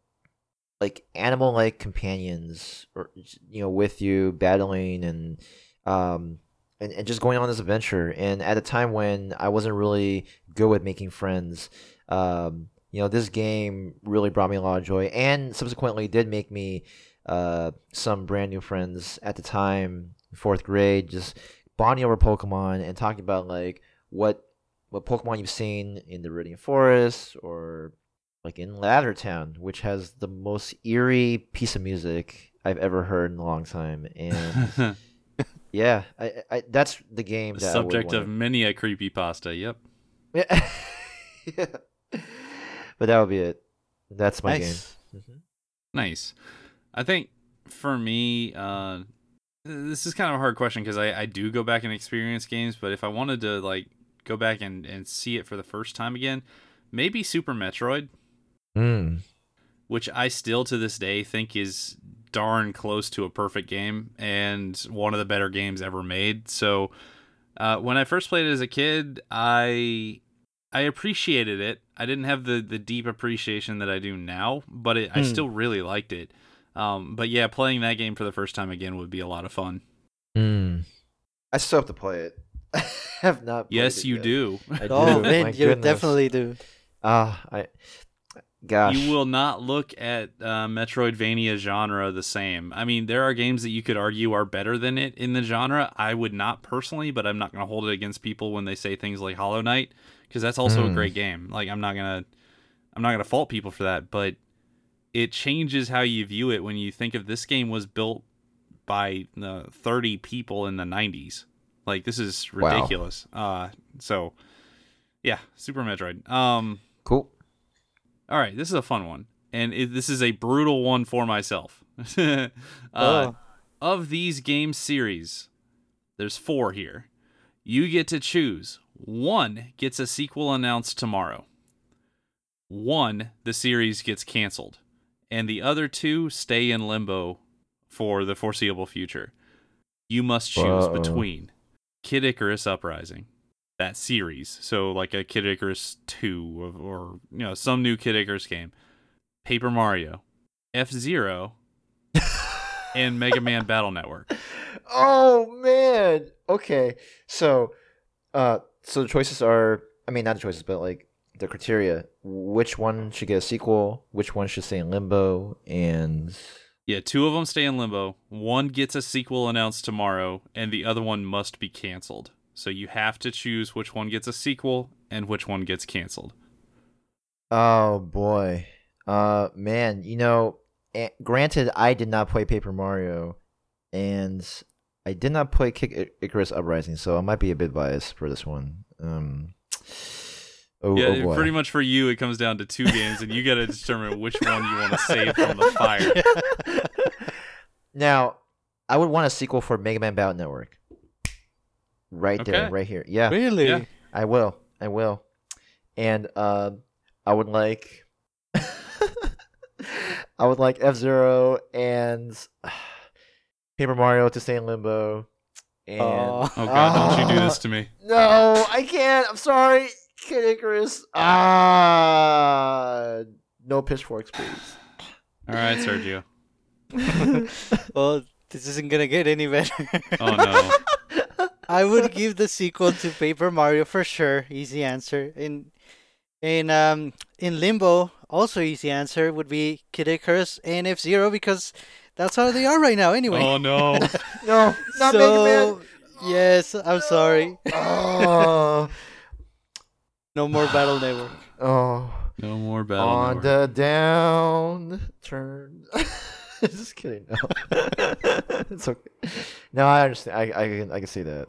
like animal like companions or you know with you battling and um and, and just going on this adventure and at a time when i wasn't really good with making friends um you know this game really brought me a lot of joy and subsequently did make me uh some brand new friends at the time fourth grade just bonding over pokemon and talking about like what what pokemon you've seen in the Viridian Forest or like in Lavender Town, which has the most eerie piece of music I've ever heard in a long time. And yeah, I, I that's the game the that subject of many a creepy pasta. Yep. wanna... yeah. But that would be it. That's my nice. game. Mhm. Nice. I think for me, uh, this is kind of a hard question because I, I do go back and experience games, but if I wanted to like go back and, and see it for the first time again, maybe Super Metroid, Mm. which I still to this day think is darn close to a perfect game and one of the better games ever made. So Uh, when I first played it as a kid, I I appreciated it. I didn't have the the deep appreciation that I do now, but it, I Hmm. still really liked it. Um, but yeah, playing that game for the first time again would be a lot of fun. Hmm. I still have to play it. I have not. played Yes, it you yet. do. I Oh, man, My you goodness. definitely do. Ah, I. Gosh. You will not look at uh, Metroidvania genre the same. I mean, there are games that you could argue are better than it in the genre. I would not personally, but I'm not going to hold it against people when they say things like Hollow Knight because that's also a Mm. great game. Like I'm not gonna, I'm not gonna fault people for that, but it changes how you view it when you think of this game was built by uh, 30 people in the 90s. Like this is Wow. ridiculous. Uh, so yeah, Super Metroid. Um. Cool. All right, this is a fun one, and it, this is a brutal one for myself. uh, Oh. Of these game series, there's four here. You get to choose. One gets a sequel announced tomorrow. One, the series gets canceled, and the other two stay in limbo for the foreseeable future. You must choose Whoa. between Kid Icarus Uprising, that series, so like a Kid Icarus 2 or, or you know some new Kid Icarus game, Paper Mario, F Zero, and Mega Man Battle Network. Oh man. Okay. So, uh, so the choices are. I mean, not the choices, but like the criteria. Which one should get a sequel? Which one should stay in limbo? And Yeah, two of them stay in limbo. One gets a sequel announced tomorrow, and the other one must be canceled. So you have to choose which one gets a sequel and which one gets canceled. oh boy. Uh, man. You know, granted, I did not play Paper Mario, and I did not play Kid Icarus Uprising, so I might be a bit biased for this one. Um. Oh, yeah, oh pretty much for you, it comes down to two games, and you got to determine which one you want to save from the fire. now, I would want a sequel for Mega Man Battle Network. Right there, right here. Yeah, Really? Yeah. I will. I will. And uh, I would like I would like F Zero and Paper Mario to stay in limbo. And Oh. Oh god, don't you do this to me. No, I can't. I'm sorry, Kid Icarus. Ah, no pitchforks, please. All right, Sergio. well, this isn't gonna get any better. Oh no. I would give the sequel to Paper Mario for sure. Easy answer. In in um in Limbo, also easy answer would be Kid Icarus and F Zero because that's how they are right now. Anyway. Oh no. No, not so, Mega Man. Yes, I'm sorry. Oh, No more Battle Network. oh. No more battle. On Network. the down turn. Just kidding. No. it's okay. No, I understand. I, I can I can see that.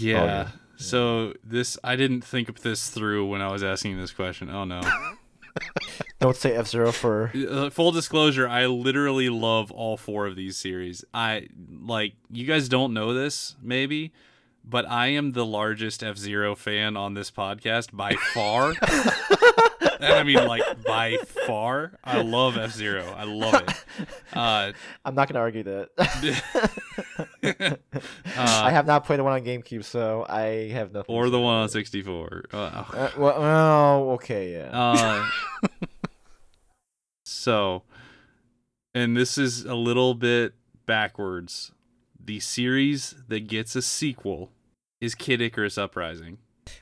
Yeah. yeah. So this I didn't think of this through when I was asking this question. Oh no. Don't say F Zero for. Uh, full disclosure, I literally love all four of these series. I like you guys don't know this maybe, but I am the largest F-Zero fan on this podcast by far. and I mean like by far. I love F-Zero. I love it. Uh, I'm not gonna argue that. uh, I have not played the one on GameCube, so I have nothing. or the one on 64. Uh, Uh, well, well, okay, yeah. Uh, so, and this is a little bit backwards. The series that gets a sequel is Kid Icarus Uprising.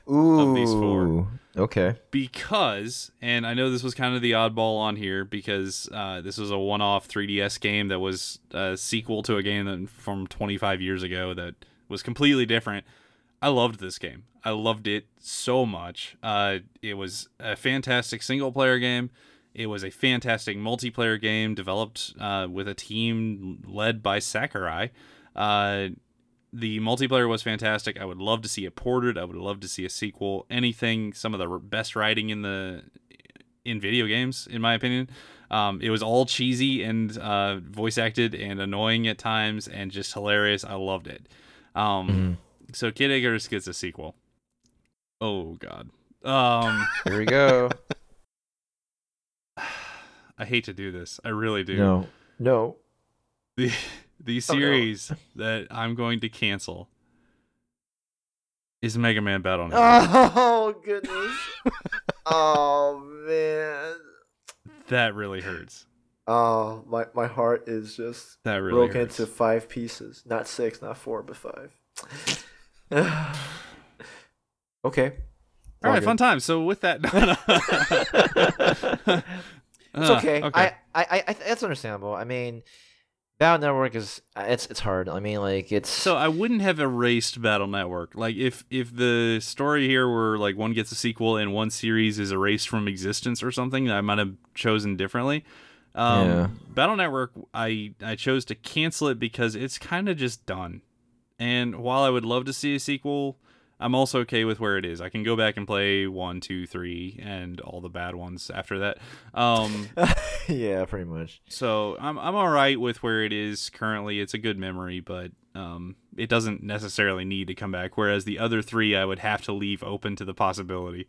Ooh. of these four. Okay. Because, and I know this was kind of the oddball on here because uh, this was a one off 3DS game that was a sequel to a game that, from 25 years ago that was completely different. I loved this game. I loved it so much. Uh, it was a fantastic single player game. It was a fantastic multiplayer game developed uh, with a team led by Sakurai. The multiplayer was fantastic. I would love to see it ported. I would love to see a sequel. Anything, some of the r- best writing in the in video games, in my opinion. Um, it was all cheesy and uh, voice acted and annoying at times, and just hilarious. I loved it. Um, Mhm. So Kid Icarus gets a sequel. Oh God. Um, Here we go. I hate to do this. I really do. no. No. The the Oh, no. series that I'm going to cancel is Mega Man Battle Network. Oh goodness. oh man. that really hurts. Oh my my heart is just That really broken hurts. into five pieces. Not six, not four, but five. okay. All right, fun time. So with that, It's Uh, okay. okay. I, I, I, I, that's understandable. I mean, Battle Network is it's it's hard. I mean, like it's So I wouldn't have erased Battle Network. Like if if the story here were like one gets a sequel and one series is erased from existence or something, I might have chosen differently. Um, Yeah. Battle Network, I I chose to cancel it because it's kind of just done. And while I would love to see a sequel, I'm also okay with where it is. I can go back and play one, two, three, and all the bad ones after that. Um, yeah, pretty much. so I'm I'm all right with where it is currently. It's a good memory, but um, it doesn't necessarily need to come back. Whereas the other three, I would have to leave open to the possibility.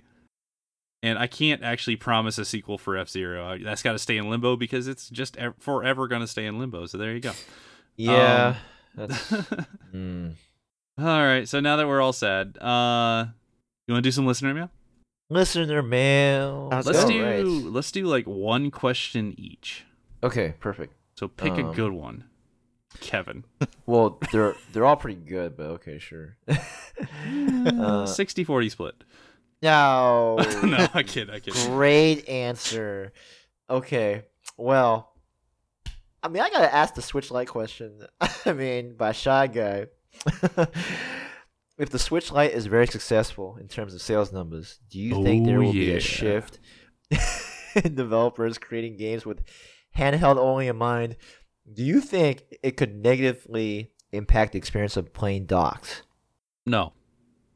And I can't actually promise a sequel for F Zero. That's got to stay in limbo because it's just ev- forever going to stay in limbo. So there you go. Yeah, Um, that's. mm. All right. So now that we're all sad, uh, you want to do some listener mail? Listener mail. Sounds Let's go. do Alright. let's do like one question each. Okay, perfect. So pick a Um, good one, Kevin. Well, they're they're all pretty good, but okay, sure. uh, 60-40 split. no. no, I kid, I kid. Great answer. Okay. Well, I mean, I gotta ask the Switch Lite question. I mean, by Shy Guy. if the Switch Lite is very successful in terms of sales numbers, do you think there Oh, will be a shift in developers creating games with handheld only in mind? Do you think it could negatively impact the experience of playing docs? No,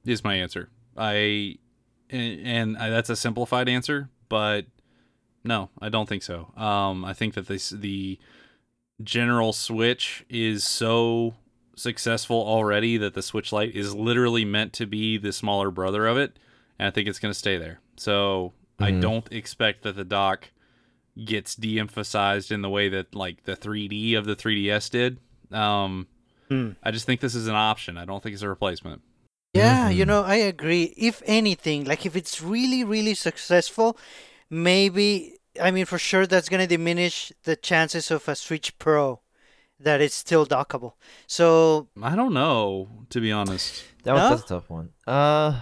is my answer. I and, that's a simplified answer, but no, I don't think so. Um, I think that this the general Switch is so successful already that the Switch Lite is literally meant to be the smaller brother of it, and I think it's going to stay there. So I Mhm. don't expect that the dock gets de-emphasized in the way that like the 3D of the 3DS did. Um, Hmm. I just think this is an option. I don't think it's a replacement. Yeah, you Mhm. know, I agree. If anything, like if it's really, really successful, maybe, I mean, for sure that's going to diminish the chances of a Switch Pro that it's still dockable. So, I don't know, to be honest. That was No? that's a tough one. Uh,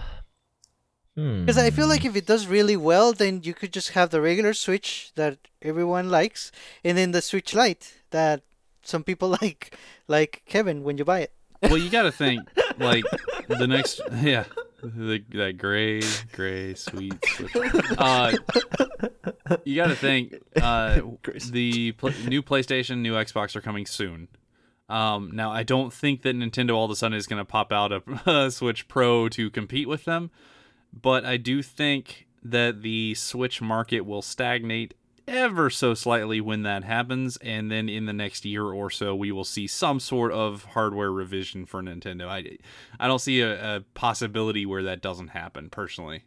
hmm. because I feel like if it does really well, then you could just have the regular Switch that everyone likes, and then the Switch Lite that some people like, like Kevin when you buy it. Well, you got to think like the next, yeah, the, that gray, gray, sweet. Switch. Uh, you got to think uh, the pl- new PlayStation, new Xbox are coming soon. Um, now, I don't think that Nintendo all of a sudden is going to pop out a, a Switch Pro to compete with them, but I do think that the Switch market will stagnate ever so slightly when that happens, and then in the next year or so, we will see some sort of hardware revision for Nintendo. I, I don't see a, a possibility where that doesn't happen personally.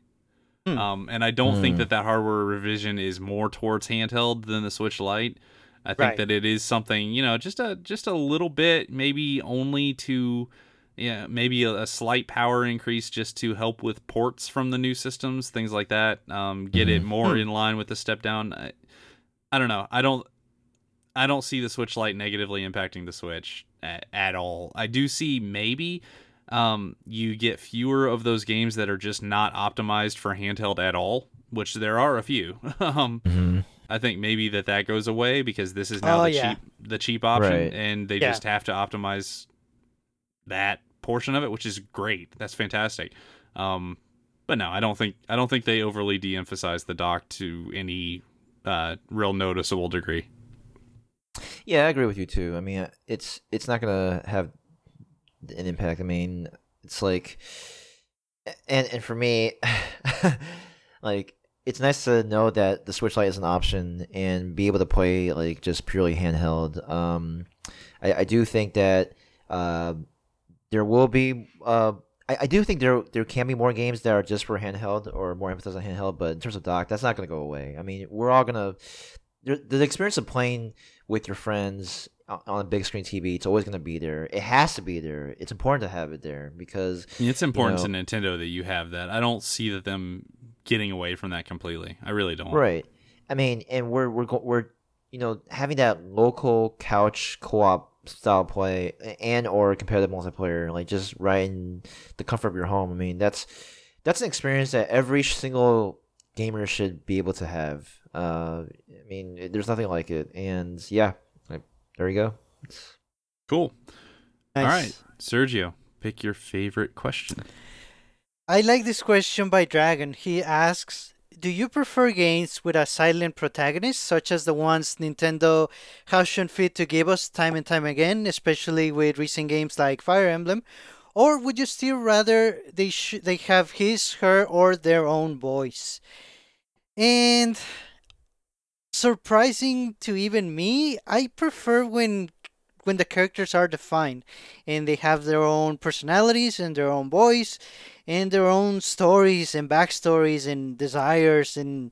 Hmm. Um, and I don't think Hmm. that that hardware revision is more towards handheld than the Switch Lite. I think Right. that it is something, you know, just a just a little bit, maybe only to, yeah, maybe a, a slight power increase just to help with ports from the new systems, things like that. Um, get it more Hmm. in line with the step down. I, I don't know. I don't. I don't see the Switch Lite negatively impacting the Switch at, at all. I do see maybe um, you get fewer of those games that are just not optimized for handheld at all, which there are a few. um, Mhm. I think maybe that that goes away because this is now Oh, the yeah. cheap the cheap option, Right. and they Yeah. just have to optimize that portion of it, which is great. That's fantastic. Um, but no, I don't think I don't think they overly de-emphasize the dock to any uh, real noticeable degree. Yeah, I agree with you too. I mean, it's it's not gonna have an impact. I mean, it's like, and and for me, like it's nice to know that the Switch Lite is an option and be able to play like just purely handheld. Um, I, I do think that uh, there will be. Uh, I, I do think there there can be more games that are just for handheld or more emphasis on handheld, but in terms of dock, that's not gonna go away. I mean, we're all gonna the, the experience of playing with your friends on a big screen TV, it's always going to be there. It has to be there. It's important to have it there because It's important know- to Nintendo that you have that. I don't see that them getting away from that completely. I really don't. right. I mean, and we're we're we're you know having that local couch co-op style play and or competitive multiplayer, like just right in the comfort of your home. I mean, that's that's an experience that every single gamer should be able to have. Uh, I mean, it- there's nothing like it, and yeah, like, there you go. It's- Cool. All Nice. right, Sergio, pick your favorite question. I like this question by Dragon. He asks, "Do you prefer games with a silent protagonist, such as the ones Nintendo has shown fit to give us time and time again, especially with recent games like Fire Emblem, or would you still rather they sh- they have his, her, or their own voice?" And surprising to even me, I prefer when when the characters are defined and they have their own personalities and their own voice and their own stories and backstories and desires and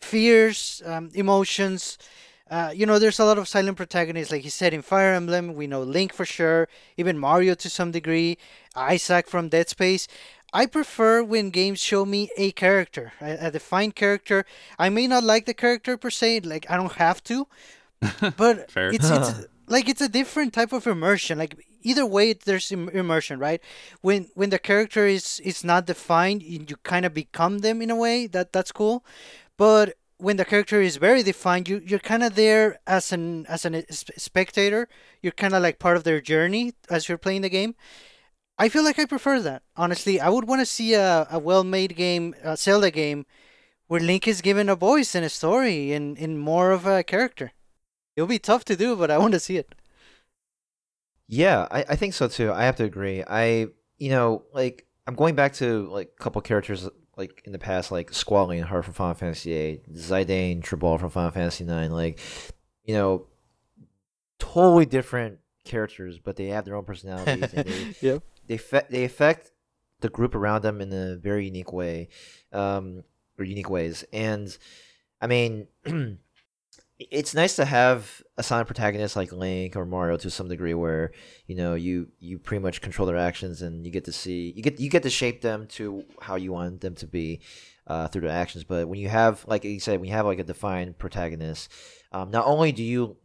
fears, um, emotions. Uh, you know, there's a lot of silent protagonists, like he said in Fire Emblem. We know Link for sure, even Mario to some degree, Isaac from Dead Space. I prefer when games show me a character, a, a defined character. I may not like the character per se, like I don't have to, but it's it's like it's a different type of immersion. Like either way, there's Im- immersion, right? When when the character is is not defined, you, you kind of become them in a way. That that's cool, but when the character is very defined, you you're kind of there as an as an eh, s- spectator. You're kind of like part of their journey as you're playing the game. I feel like I prefer that. Honestly, I would want to see a, a well-made game, a Zelda game, where Link is given a voice and a story and, in more of a character. It'll be tough to do, but I want to see it. Yeah, I, I think so too. I have to agree. I you know like I'm going back to like a couple characters like in the past, like Squall Leonhart from Final Fantasy VIII, Zidane, Tribal from Final Fantasy IX. Like you know, totally different characters, but they have their own personalities. and they, Yep. they fe- they affect the group around them in a very unique way, um, or unique ways. And I mean, it's nice to have a silent protagonist like Link or Mario to some degree, where you know you you pretty much control their actions and you get to see you get you get to shape them to how you want them to be uh, through their actions. But when you have, like you said, when you have like a defined protagonist, um, not only do you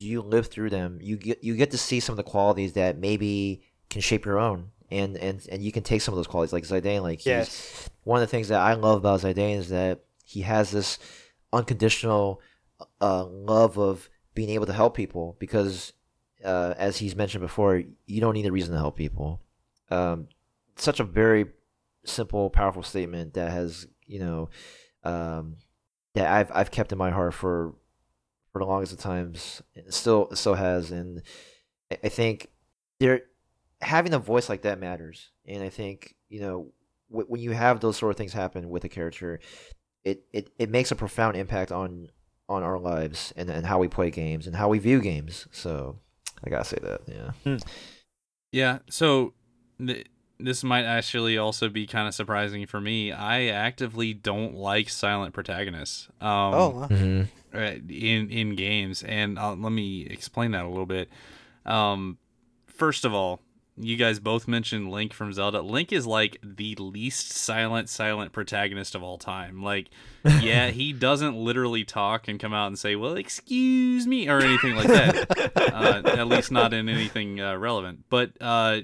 do you live through them, you get you get to see some of the qualities that maybe can shape your own. And, and and you can take some of those qualities like Zidane, like Yes. one of the things that I love about Zidane is that he has this unconditional uh, love of being able to help people because, uh, as he's mentioned before, you don't need a reason to help people. Um, such a very simple, powerful statement that has you know um, that I've I've kept in my heart for for the longest of times. It still still has, and I, I think there having a voice like that matters. And I think you know when you have those sort of things happen with a character, it, it, it makes a profound impact on on our lives and, and how we play games and how we view games. So I gotta say that, yeah. Yeah, so th- this might actually also be kind of surprising for me. I actively don't like silent protagonists. Um, oh, wow. Mm-hmm. uh, in in games, and uh, let me explain that a little bit. Um, first of all, you guys both mentioned Link from Zelda. Link is like the least silent silent protagonist of all time. Like, yeah, he doesn't literally talk and come out and say, "Well, excuse me" or anything like that. uh, at least not in anything uh, relevant. But uh,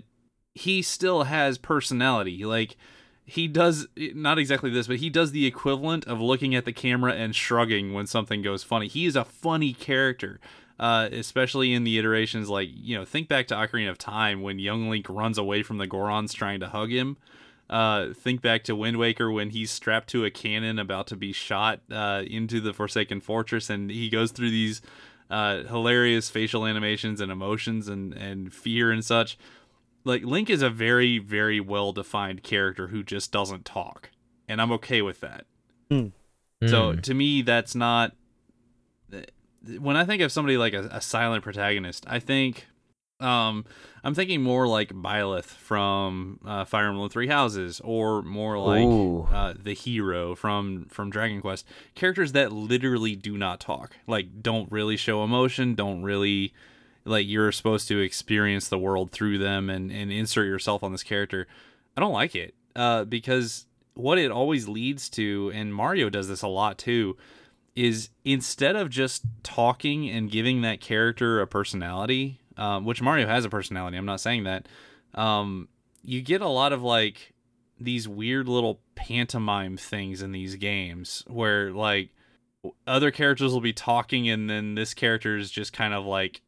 he still has personality. Like he does not exactly this, but he does the equivalent of looking at the camera and shrugging when something goes funny. He is a funny character. Uh, especially in the iterations like you know think back to Ocarina of Time when young Link runs away from the Gorons trying to hug him. Uh, think back to Wind Waker when he's strapped to a cannon about to be shot uh, into the Forsaken Fortress, and he goes through these uh, hilarious facial animations and emotions and and fear and such. Like Link is a very very well defined character who just doesn't talk, and I'm okay with that. So Mm. to me, that's not. When I think of somebody like a, a silent protagonist, I think Um, I'm thinking more like Byleth from uh, Fire Emblem Three Houses, or more like uh, the hero from from Dragon Quest. Characters that literally do not talk, like don't really show emotion, don't really like you're supposed to experience the world through them and and insert yourself on this character. I don't like it uh, because what it always leads to, and Mario does this a lot too, is instead of just talking and giving that character a personality, um, which Mario has a personality, I'm not saying that, um, you get a lot of like these weird little pantomime things in these games where like other characters will be talking and then this character is just kind of like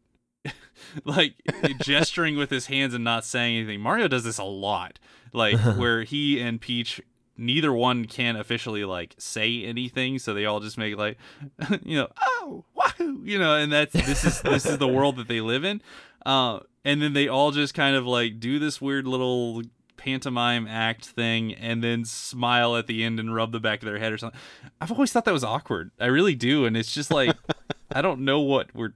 like gesturing with his hands and not saying anything. Mario does this a lot. Like where he and Peach neither one can officially like say anything, so they all just make like you know, oh, wahoo, you know, and that's this is this is the world that they live in. Uh and then they all just kind of like do this weird little pantomime act thing and then smile at the end and rub the back of their head or something. I've always thought that was awkward. I really do, and it's just like I don't know what we're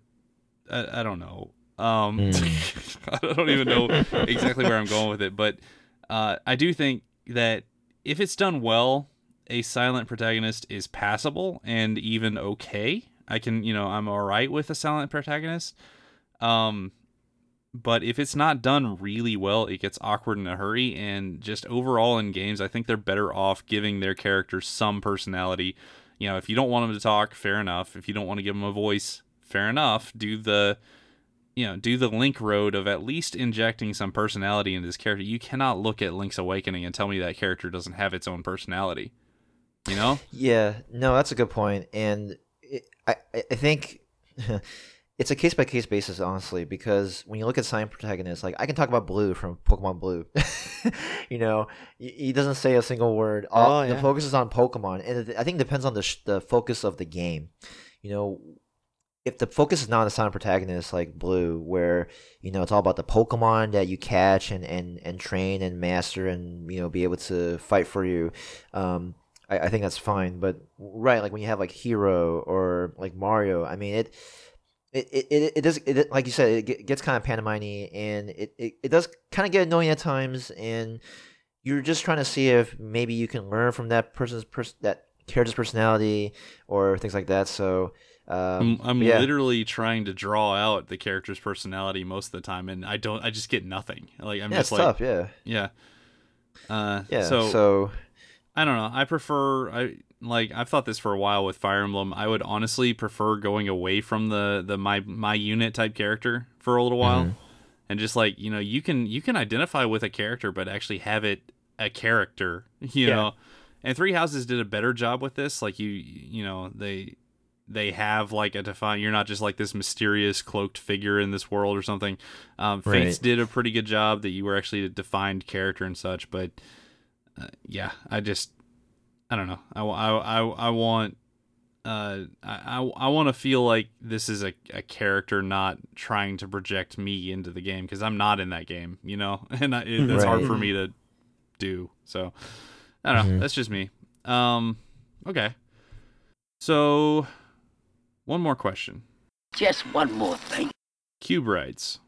I, I don't know. Um, I don't even know exactly where I'm going with it, but uh, I do think that if it's done well, a silent protagonist is passable and even okay. I can, you know, I'm all right with a silent protagonist. Um, but if it's not done really well, it gets awkward in a hurry. And just overall in games, I think they're better off giving their characters some personality. You know, if you don't want them to talk, fair enough. If you don't want to give them a voice, fair enough. Do the you know, do the Link road of at least injecting some personality into this character. You cannot look at Link's Awakening and tell me that character doesn't have its own personality. You know? Yeah, no, that's a good point, and it, I I think it's a case by case basis, honestly, because when you look at silent protagonists, like I can talk about Blue from Pokemon Blue, you know, he he doesn't say a single word. All, Oh, The focus is on Pokemon, and it, I think it depends on the sh- the focus of the game. You know, if the focus is not on a silent protagonist like Blue, where you know it's all about the Pokemon that you catch and and and train and master and you know be able to fight for you. Um, I, think that's fine. But right, like when you have like Hero or like Mario, I mean it. It, it, it, does it, like you said it gets kind of pantomime and it, it, it does kind of get annoying at times and you're just trying to see if maybe you can learn from that person's pers- that character's personality or things like that so um, I'm, I'm yeah. literally trying to draw out the character's personality most of the time, and I don't. I just get nothing. Like I'm yeah, just like, tough yeah yeah, uh, yeah So, so I don't know. I prefer. I like. I've thought this for a while with Fire Emblem. I would honestly prefer going away from the the my my unit type character for a little while, Mhm. and just like you know, you can you can identify with a character, but actually have it a character. You Yeah. know, and Three Houses did a better job with this. Like you, you know, they they have like a defined. You're not just like this mysterious cloaked figure in this world or something. Um, Fates did a pretty good job that you were actually a defined character and such. But uh, yeah, I just I don't know. I I I, I want. Uh, I I, I want to feel like this is a, a character not trying to project me into the game because I'm not in that game, you know, and I, it, that's hard for me to do. So I don't know. Mhm. That's just me. Um, okay. So, one more question. Just one more thing. Cube writes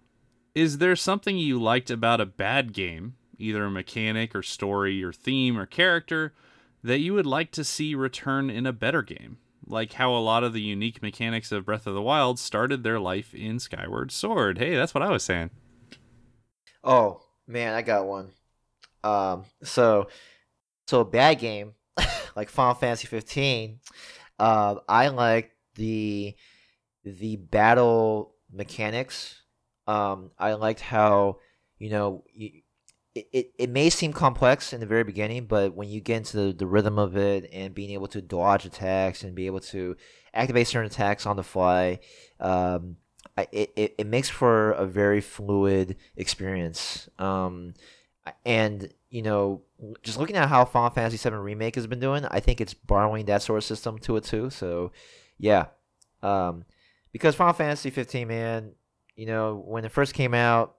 Is there something you liked about a bad game, either a mechanic or story or theme or character, that you would like to see return in a better game? Like how a lot of the unique mechanics of Breath of the Wild started their life in Skyward Sword. Hey, that's what I was saying. oh man i got one um so so a bad game like final fantasy 15 uh, i like the the battle mechanics um i liked how you know you, it, it, it may seem complex in the very beginning but when you get into the, the rhythm of it and being able to dodge attacks and be able to activate certain attacks on the fly um I, it, it, makes for a very fluid experience. Um and you know just looking at how final fantasy 7 remake has been doing i think it's borrowing that sort of system to it too. So yeah um because final fantasy 15 man you know when it first came out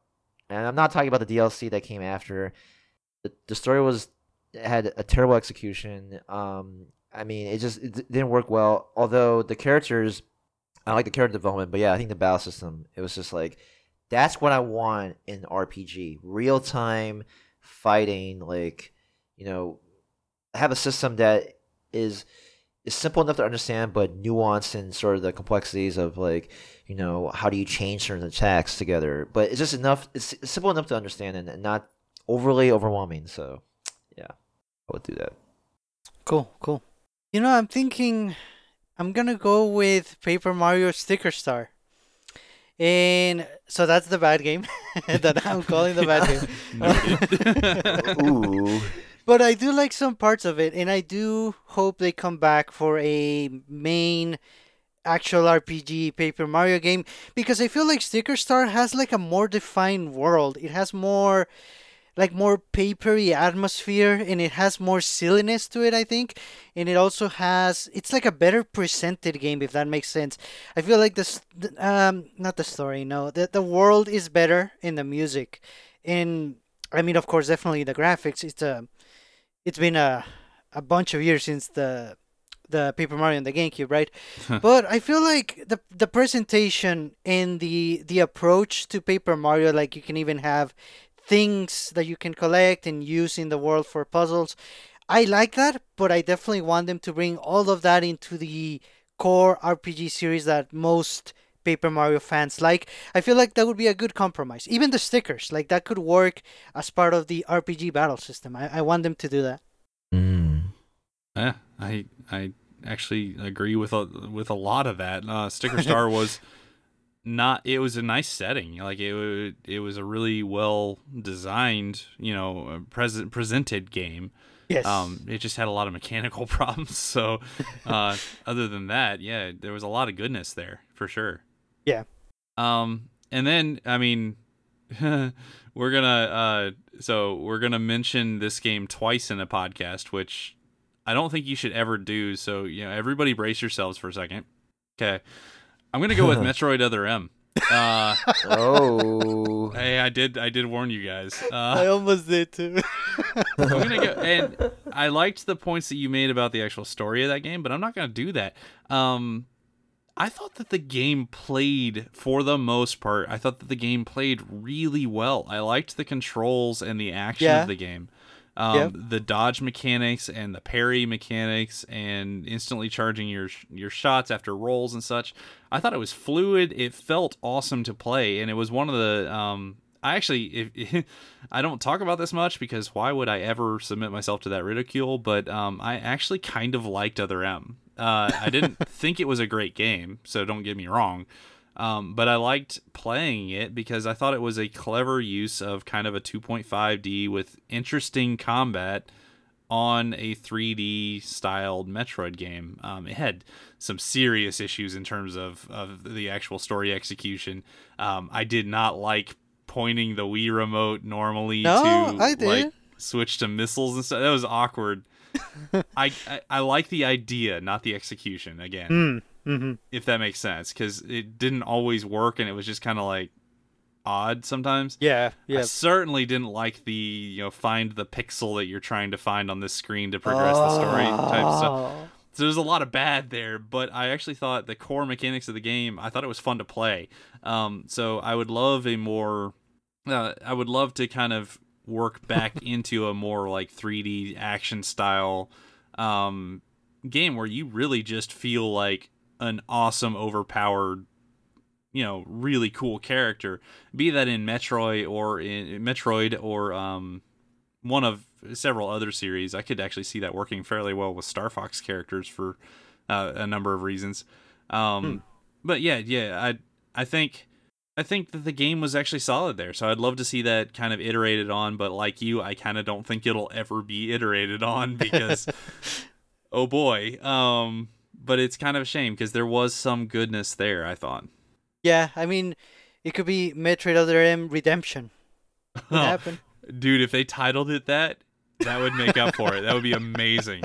and i'm not talking about the dlc that came after the, the story was had a terrible execution um i mean it just it didn't work well although the characters I like the character development, but yeah, I think the battle system it was just like That's what I want in RPG. Real time fighting, like, you know, have a system that is is simple enough to understand but nuanced and sort of the complexities of like, you know, how do you change certain attacks together. But it's just enough it's, it's simple enough to understand and, and not overly overwhelming. So yeah. I would do that. Cool, cool. You know, I'm thinking I'm gonna go with Paper Mario Sticker Star. And so that's the bad game that I'm calling the bad game. Ooh. But I do like some parts of it, and I do hope they come back for a main actual RPG Paper Mario game because I feel like Sticker Star has like a more defined world. It has more like more papery atmosphere and it has more silliness to it i think. And it also has it's like a better presented game if that makes sense. I feel like this um not the story no the, the world is better in the music. And i mean of course definitely the graphics it's a it's been a a bunch of years since the the Paper Mario and the GameCube, right? but I feel like the the presentation and the the approach to Paper Mario, like you can even have things that you can collect and use in the world for puzzles. I like that, but I definitely want them to bring all of that into the core RPG series that most Paper Mario fans like. I feel like that would be a good compromise. Even the stickers, like that could work as part of the RPG battle system. I, I want them to do that. Mm. Yeah, I I actually agree with a with a lot of that. Uh, Sticker Star was not. It was a nice setting. Like it it was a really well designed, you know, present presented game. Yes. Um, it just had a lot of mechanical problems. So, uh, other than that, yeah, there was a lot of goodness there for sure. Yeah. Um, and then I mean, we're gonna uh, so we're gonna mention this game twice in a podcast, which I don't think you should ever do. So you know, everybody brace yourselves for a second. Okay, I'm gonna go with Metroid Other M. Uh, Oh. hey, I did I did warn you guys. Uh, I almost did too. I'm gonna go, and I liked the points that you made about the actual story of that game, but I'm not gonna do that. Um, I thought that the game played, for the most part, I thought that the game played really well. I liked the controls and the action Yeah. of the game. Um, Yep. The dodge mechanics and the parry mechanics and instantly charging your your shots after rolls and such. I thought it was fluid. It felt awesome to play, and it was one of the. Um, I actually, if, I don't talk about this much because why would I ever submit myself to that ridicule? But um, I actually kind of liked Other M. Uh, I didn't think it was a great game, so don't get me wrong. Um, but I liked playing it because I thought it was a clever use of kind of a 2.5D with interesting combat on a 3D styled Metroid game. Um, it had some serious issues in terms of, of the actual story execution. Um, I did not like pointing the Wii remote normally No, to I did. like switch to missiles and stuff. That was awkward. I, I I like the idea, not the execution. Again, Mm, mm-hmm. if that makes sense, because it didn't always work, and it was just kind of like odd sometimes. Yeah, I yeah. certainly didn't like the you know find the pixel that you're trying to find on this screen to progress the story type stuff. Oh. So there's a lot of bad there, but I actually thought the core mechanics of the game, I thought it was fun to play. Um, so I would love a more, uh, I would love to kind of work back into a more like 3D action style um, game where you really just feel like an awesome, overpowered, you know, really cool character. Be that in Metroid or in Metroid or um, one of several other series. I could actually see that working fairly well with Star Fox characters for uh, a number of reasons. Um, But yeah, yeah, I I think I think that the game was actually solid there. So I'd love to see that kind of iterated on. But like you, I kind of don't think it'll ever be iterated on because oh boy. Um, but it's kind of a shame because there was some goodness there. I thought. Yeah, I mean, it could be Metroid Other M Redemption. What happened? Dude, if they titled it that, that would make up for it. That would be amazing.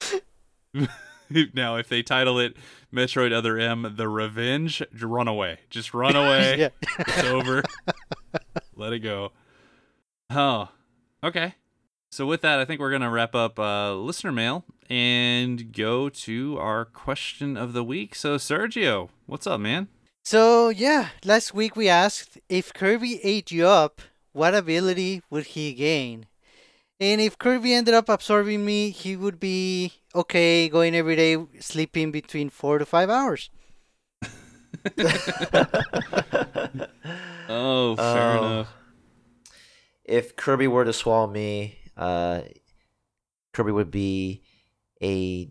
now, if they title it Metroid Other M: The Revenge, run away. Just run away. It's over. Let it go. Oh, okay. So with that, I think we're gonna wrap up uh, listener mail and go to our question of the week. So Sergio, what's up, man? So yeah, last week we asked if Kirby ate you up, what ability would he gain? And if Kirby ended up absorbing me, he would be okay going every day sleeping between four to five hours. Oh, fair Oh. enough. if Kirby were to swallow me, uh, Kirby would be a,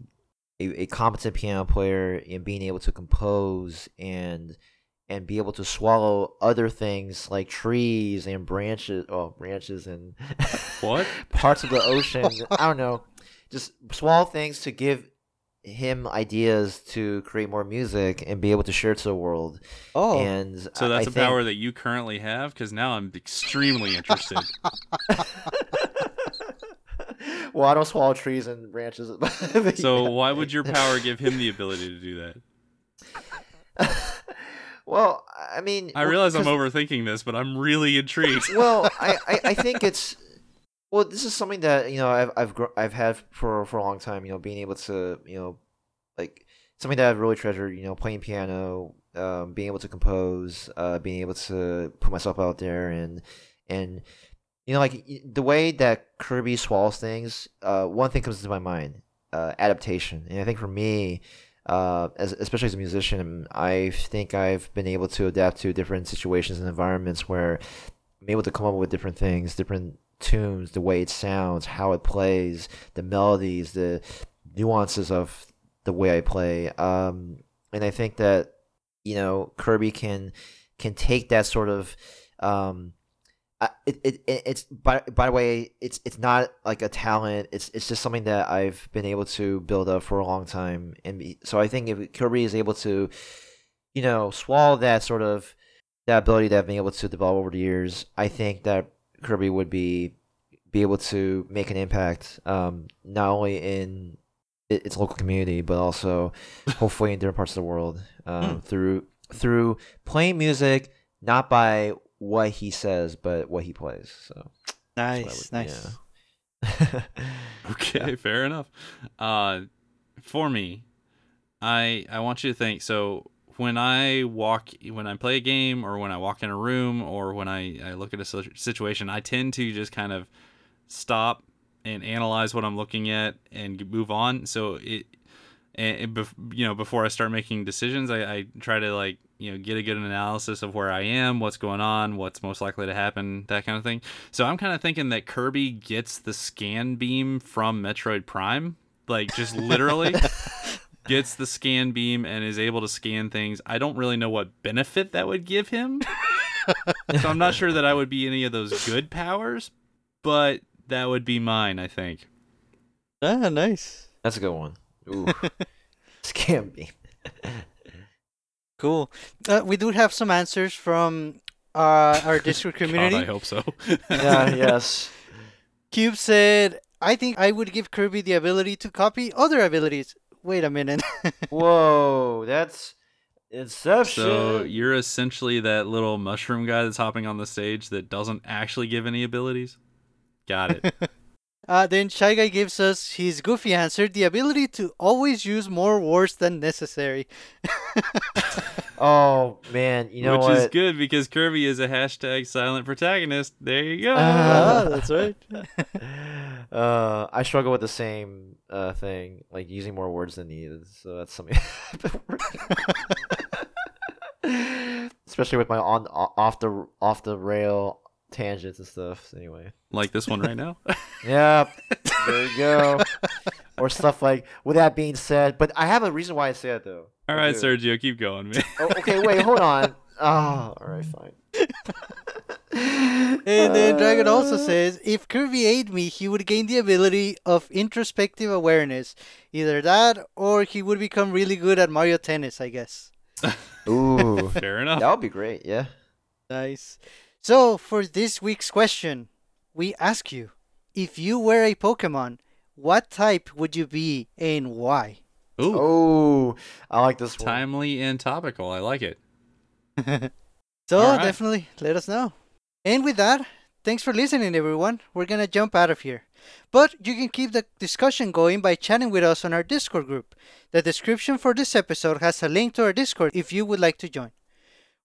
a a competent piano player in being able to compose and and be able to swallow other things like trees and branches, oh branches and What? parts of the ocean. I don't know, just swallow things to give him ideas to create more music and be able to share to the world. Oh, And So that's I a think- power that you currently have? Because now I'm extremely interested. well, I don't swallow trees and branches. so yeah. why would your power give him the ability to do that? well, I mean, I well, realize I'm overthinking this, but I'm really intrigued. Well, I, I, I think it's well. This is something that you know I've I've gr- I've had for for a long time. You know, being able to you know like something that I've really treasured. You know, playing piano, um, being able to compose, uh, being able to put myself out there, and and you know, like the way that Kirby swallows things. Uh, one thing comes to my mind: uh, adaptation. And I think for me, uh, as especially as a musician, I think I've been able to adapt to different situations and environments where I'm able to come up with different things, different tunes, the way it sounds, how it plays, the melodies, the nuances of the way I play. Um, and I think that you know Kirby can can take that sort of um, it, it, it it's by by the way it's it's not like a talent it's it's just something that I've been able to build up for a long time and so I think if Kirby is able to you know swallow that sort of that ability that I've been able to develop over the years I think that Kirby would be be able to make an impact um not only in its local community but also hopefully in different parts of the world um, through through playing music not by what he says but what he plays so nice, would- nice. yeah. Okay, fair enough. Uh, for me, I I want you to think. So when I walk, when I play a game, or when I walk in a room, or when I I look at a situation, I tend to just kind of stop and analyze what I'm looking at and move on. So it. And bef- you know, before I start making decisions, I, I try to like you know get a good analysis of where I am, what's going on, what's most likely to happen, that kind of thing. So I'm kind of thinking that Kirby gets the scan beam from Metroid Prime, like just literally gets the scan beam and is able to scan things. I don't really know what benefit that would give him. so I'm not sure that I would be any of those good powers, but that would be mine, I think. Ah, nice. that's a good one Ooh. scam beam Cool. Uh, we do have some answers from uh, our Discord community. God, I hope so. yeah yes Cube said, I think I would give Kirby the ability to copy other abilities. Wait a minute. whoa that's inception So you're essentially that little mushroom guy that's hopping on the stage that doesn't actually give any abilities. Got it. Uh, then Shy Guy gives us his goofy answer the ability to always use more words than necessary. oh man you know Which what is good because Kirby is a hashtag silent protagonist. There you go. Ah. ah, that's right. uh, I struggle with the same uh, thing, like using more words than needed. So that's something. Especially with my on off the off the rail tangents and stuff. Anyway, like this one right now. yeah, there you go. or stuff like. With that being said, but I have a reason why I say it though. All right. Sergio, keep going, man. Oh, okay, wait, hold on. Oh, all right, fine. And then Dragon also uh. says, if Kirby ate me, he would gain the ability of introspective awareness. Either that, or he would become really good at Mario Tennis, I guess. Ooh, Fair enough. that would be great. Yeah. Nice. So, for this week's question, we ask you, if you were a Pokemon, what type would you be and why? Ooh, Oh, I like this one. timely and topical. I like it. So, All right. definitely let us know. And with that, thanks for listening, everyone. We're gonna jump out of here. But you can keep the discussion going by chatting with us on our Discord group. The description for this episode has a link to our Discord if you would like to join.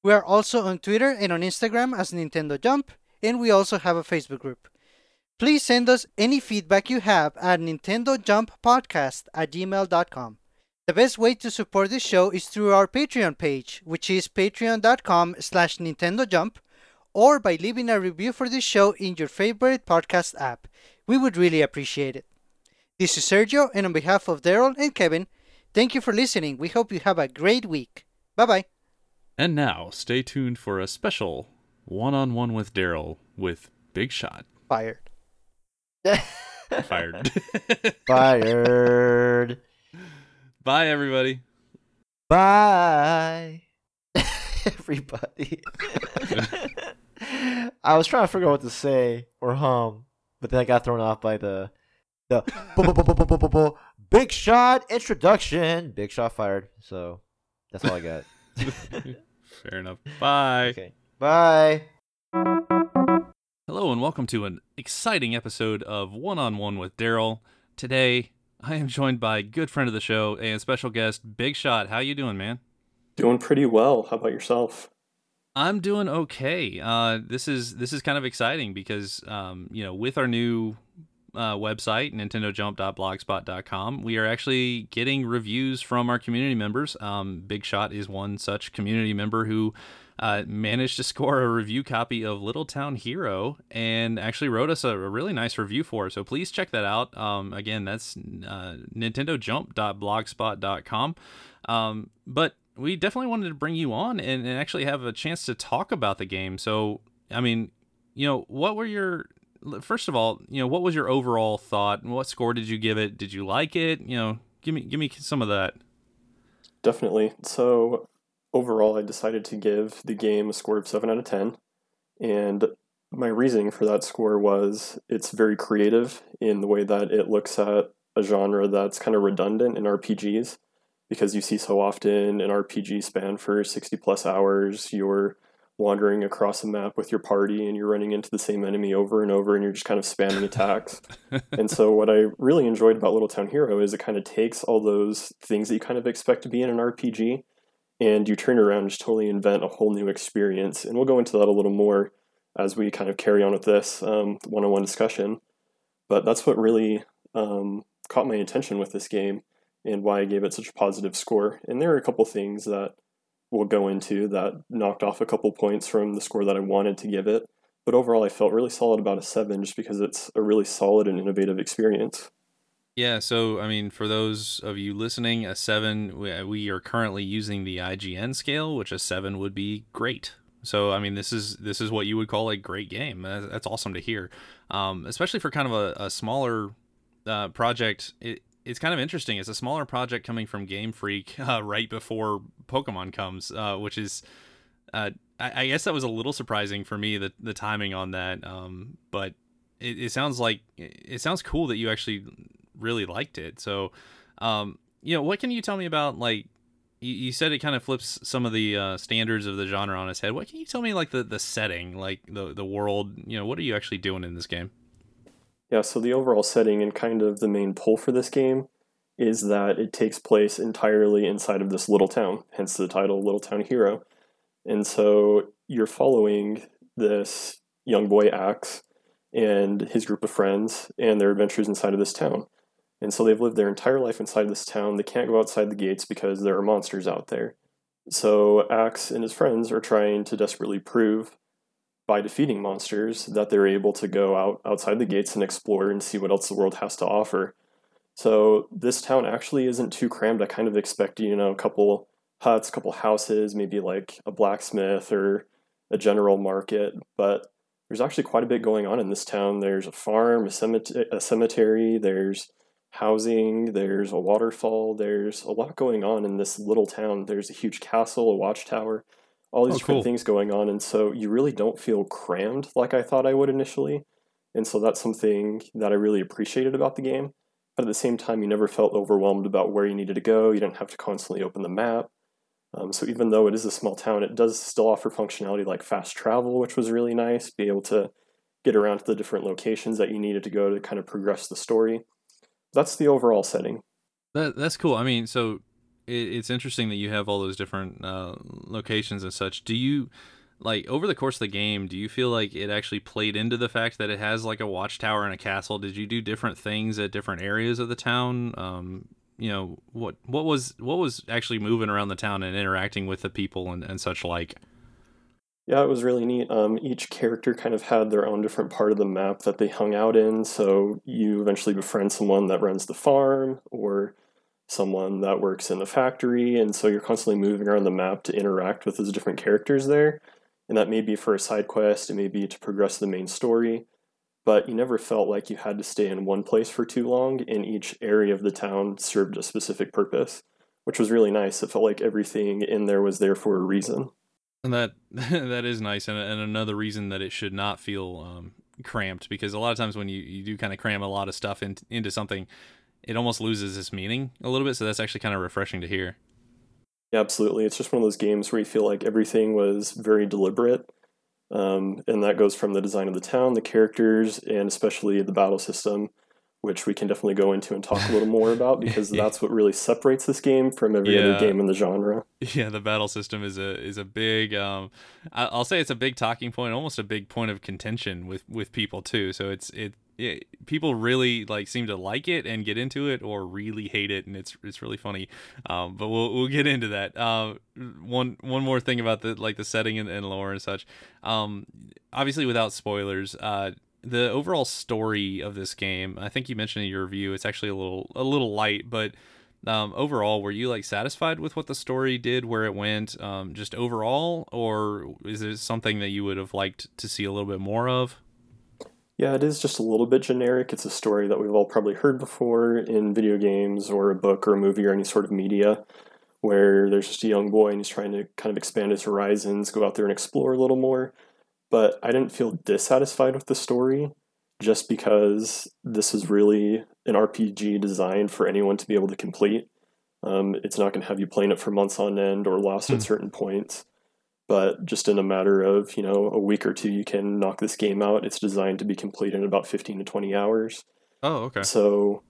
We are also on Twitter and on Instagram as Nintendo Jump, and we also have a Facebook group. Please send us any feedback you have at Nintendo Jump Podcast at gmail.com. The best way to support this show is through our Patreon page, which is patreon.com slash Nintendo Jump, or by leaving a review for this show in your favorite podcast app. We would really appreciate it. This is Sergio, and on behalf of Daryl and Kevin, thank you for listening. We hope you have a great week. Bye bye. And now, stay tuned for a special one-on-one with Daryl with Big Shot. Fired. Fired. Fired. Bye, everybody. Bye. Everybody. I was trying to figure out what to say or hum, but then I got thrown off by the the big shot introduction. Big shot fired. So that's all I got. Fair enough. Bye. Okay. Bye. Hello and welcome to an exciting episode of One on One with Daryl. Today I am joined by a good friend of the show and special guest Big Shot. How you doing, man? Doing pretty well. How about yourself? I'm doing okay. Uh, this is this is kind of exciting because um, you know with our new uh, website nintendojump.blogspot.com we are actually getting reviews from our community members. Um, Big Shot is one such community member who uh, managed to score a review copy of Little Town Hero and actually wrote us a, a really nice review for it. So please check that out. Um, again, that's uh, nintendojump.blogspot.com. Um, but we definitely wanted to bring you on and, and actually have a chance to talk about the game. So, I mean, you know, what were your first of all, you know, what was your overall thought? What score did you give it? Did you like it? You know, give me give me some of that. Definitely. So, overall, I decided to give the game a score of 7 out of 10. And my reasoning for that score was it's very creative in the way that it looks at a genre that's kind of redundant in RPGs because you see so often an RPG span for 60 plus hours, you're wandering across a map with your party and you're running into the same enemy over and over and you're just kind of spamming attacks. and so what I really enjoyed about Little Town Hero is it kind of takes all those things that you kind of expect to be in an RPG and you turn around and just totally invent a whole new experience. And we'll go into that a little more as we kind of carry on with this um, one-on-one discussion. But that's what really um, caught my attention with this game and why I gave it such a positive score. And there are a couple things that we'll go into that knocked off a couple points from the score that I wanted to give it. But overall, I felt really solid about a seven just because it's a really solid and innovative experience. Yeah, so I mean, for those of you listening, a seven, we, are currently using the IGN scale, which a seven would be great. So I mean, this is this is what you would call a great game. That's awesome to hear, um, especially for kind of a, a smaller uh, project. It, it's kind of interesting. It's a smaller project coming from Game Freak uh, right before Pokemon comes, uh, which is, uh, I, I, guess that was a little surprising for me the the timing on that. Um, but it, it, sounds like it sounds cool that you actually really liked it. So, um, you know, what can you tell me about like? You, you said it kind of flips some of the uh, standards of the genre on its head. What can you tell me like the the setting, like the the world? You know, what are you actually doing in this game? Yeah, so the overall setting and kind of the main pull for this game is that it takes place entirely inside of this little town, hence the title Little Town Hero. And so you're following this young boy Axe and his group of friends and their adventures inside of this town. And so they've lived their entire life inside this town. They can't go outside the gates because there are monsters out there. So Axe and his friends are trying to desperately prove by defeating monsters that they're able to go out outside the gates and explore and see what else the world has to offer. So this town actually isn't too crammed. I kind of expect, you know, a couple huts, a couple houses, maybe like a blacksmith or a general market, but there's actually quite a bit going on in this town. There's a farm, a cemetery, a cemetery there's housing, there's a waterfall, there's a lot going on in this little town. There's a huge castle, a watchtower all these Oh, different cool. things going on and so you really don't feel crammed like i thought i would initially and so that's something that i really appreciated about the game but at the same time you never felt overwhelmed about where you needed to go you didn't have to constantly open the map um, so even though it is a small town it does still offer functionality like fast travel which was really nice be able to get around to the different locations that you needed to go to kind of progress the story that's the overall setting That that's cool. I mean, so it's interesting that you have all those different uh, locations and such. Do you like over the course of the game? Do you feel like it actually played into the fact that it has like a watchtower and a castle? Did you do different things at different areas of the town? Um, you know what what was what was actually moving around the town and interacting with the people and, and such like yeah it was really neat um, each character kind of had their own different part of the map that they hung out in so you eventually befriend someone that runs the farm or someone that works in the factory and so you're constantly moving around the map to interact with those different characters there and that may be for a side quest it may be to progress the main story but you never felt like you had to stay in one place for too long, and each area of the town served a specific purpose, which was really nice. It felt like everything in there was there for a reason. And that that is nice, and, and another reason that it should not feel um, cramped, because a lot of times when you, you do kind of cram a lot of stuff in, into something, it almost loses its meaning a little bit. So that's actually kind of refreshing to hear. Yeah, absolutely. It's just one of those games where you feel like everything was very deliberate um, and that goes from the design of the town, the characters, and especially the battle system, which we can definitely go into and talk a little more about because yeah. that's what really separates this game from every yeah. other game in the genre. Yeah, the battle system is a is a big. Um, I'll say it's a big talking point, almost a big point of contention with with people too. So it's it it, people really like seem to like it and get into it or really hate it and it's it's really funny. Um, but we'll we'll get into that. Uh, one one more thing about the like the setting and, and lore and such. Um, obviously without spoilers uh, the overall story of this game i think you mentioned in your review it's actually a little a little light but um, overall were you like satisfied with what the story did where it went um, just overall or is it something that you would have liked to see a little bit more of yeah, it is just a little bit generic. It's a story that we've all probably heard before in video games or a book or a movie or any sort of media where there's just a young boy and he's trying to kind of expand his horizons, go out there and explore a little more. But I didn't feel dissatisfied with the story just because this is really an RPG designed for anyone to be able to complete. Um, it's not going to have you playing it for months on end or lost at hmm. certain points but just in a matter of you know a week or two you can knock this game out. It's designed to be complete in about 15 to 20 hours. Oh okay. So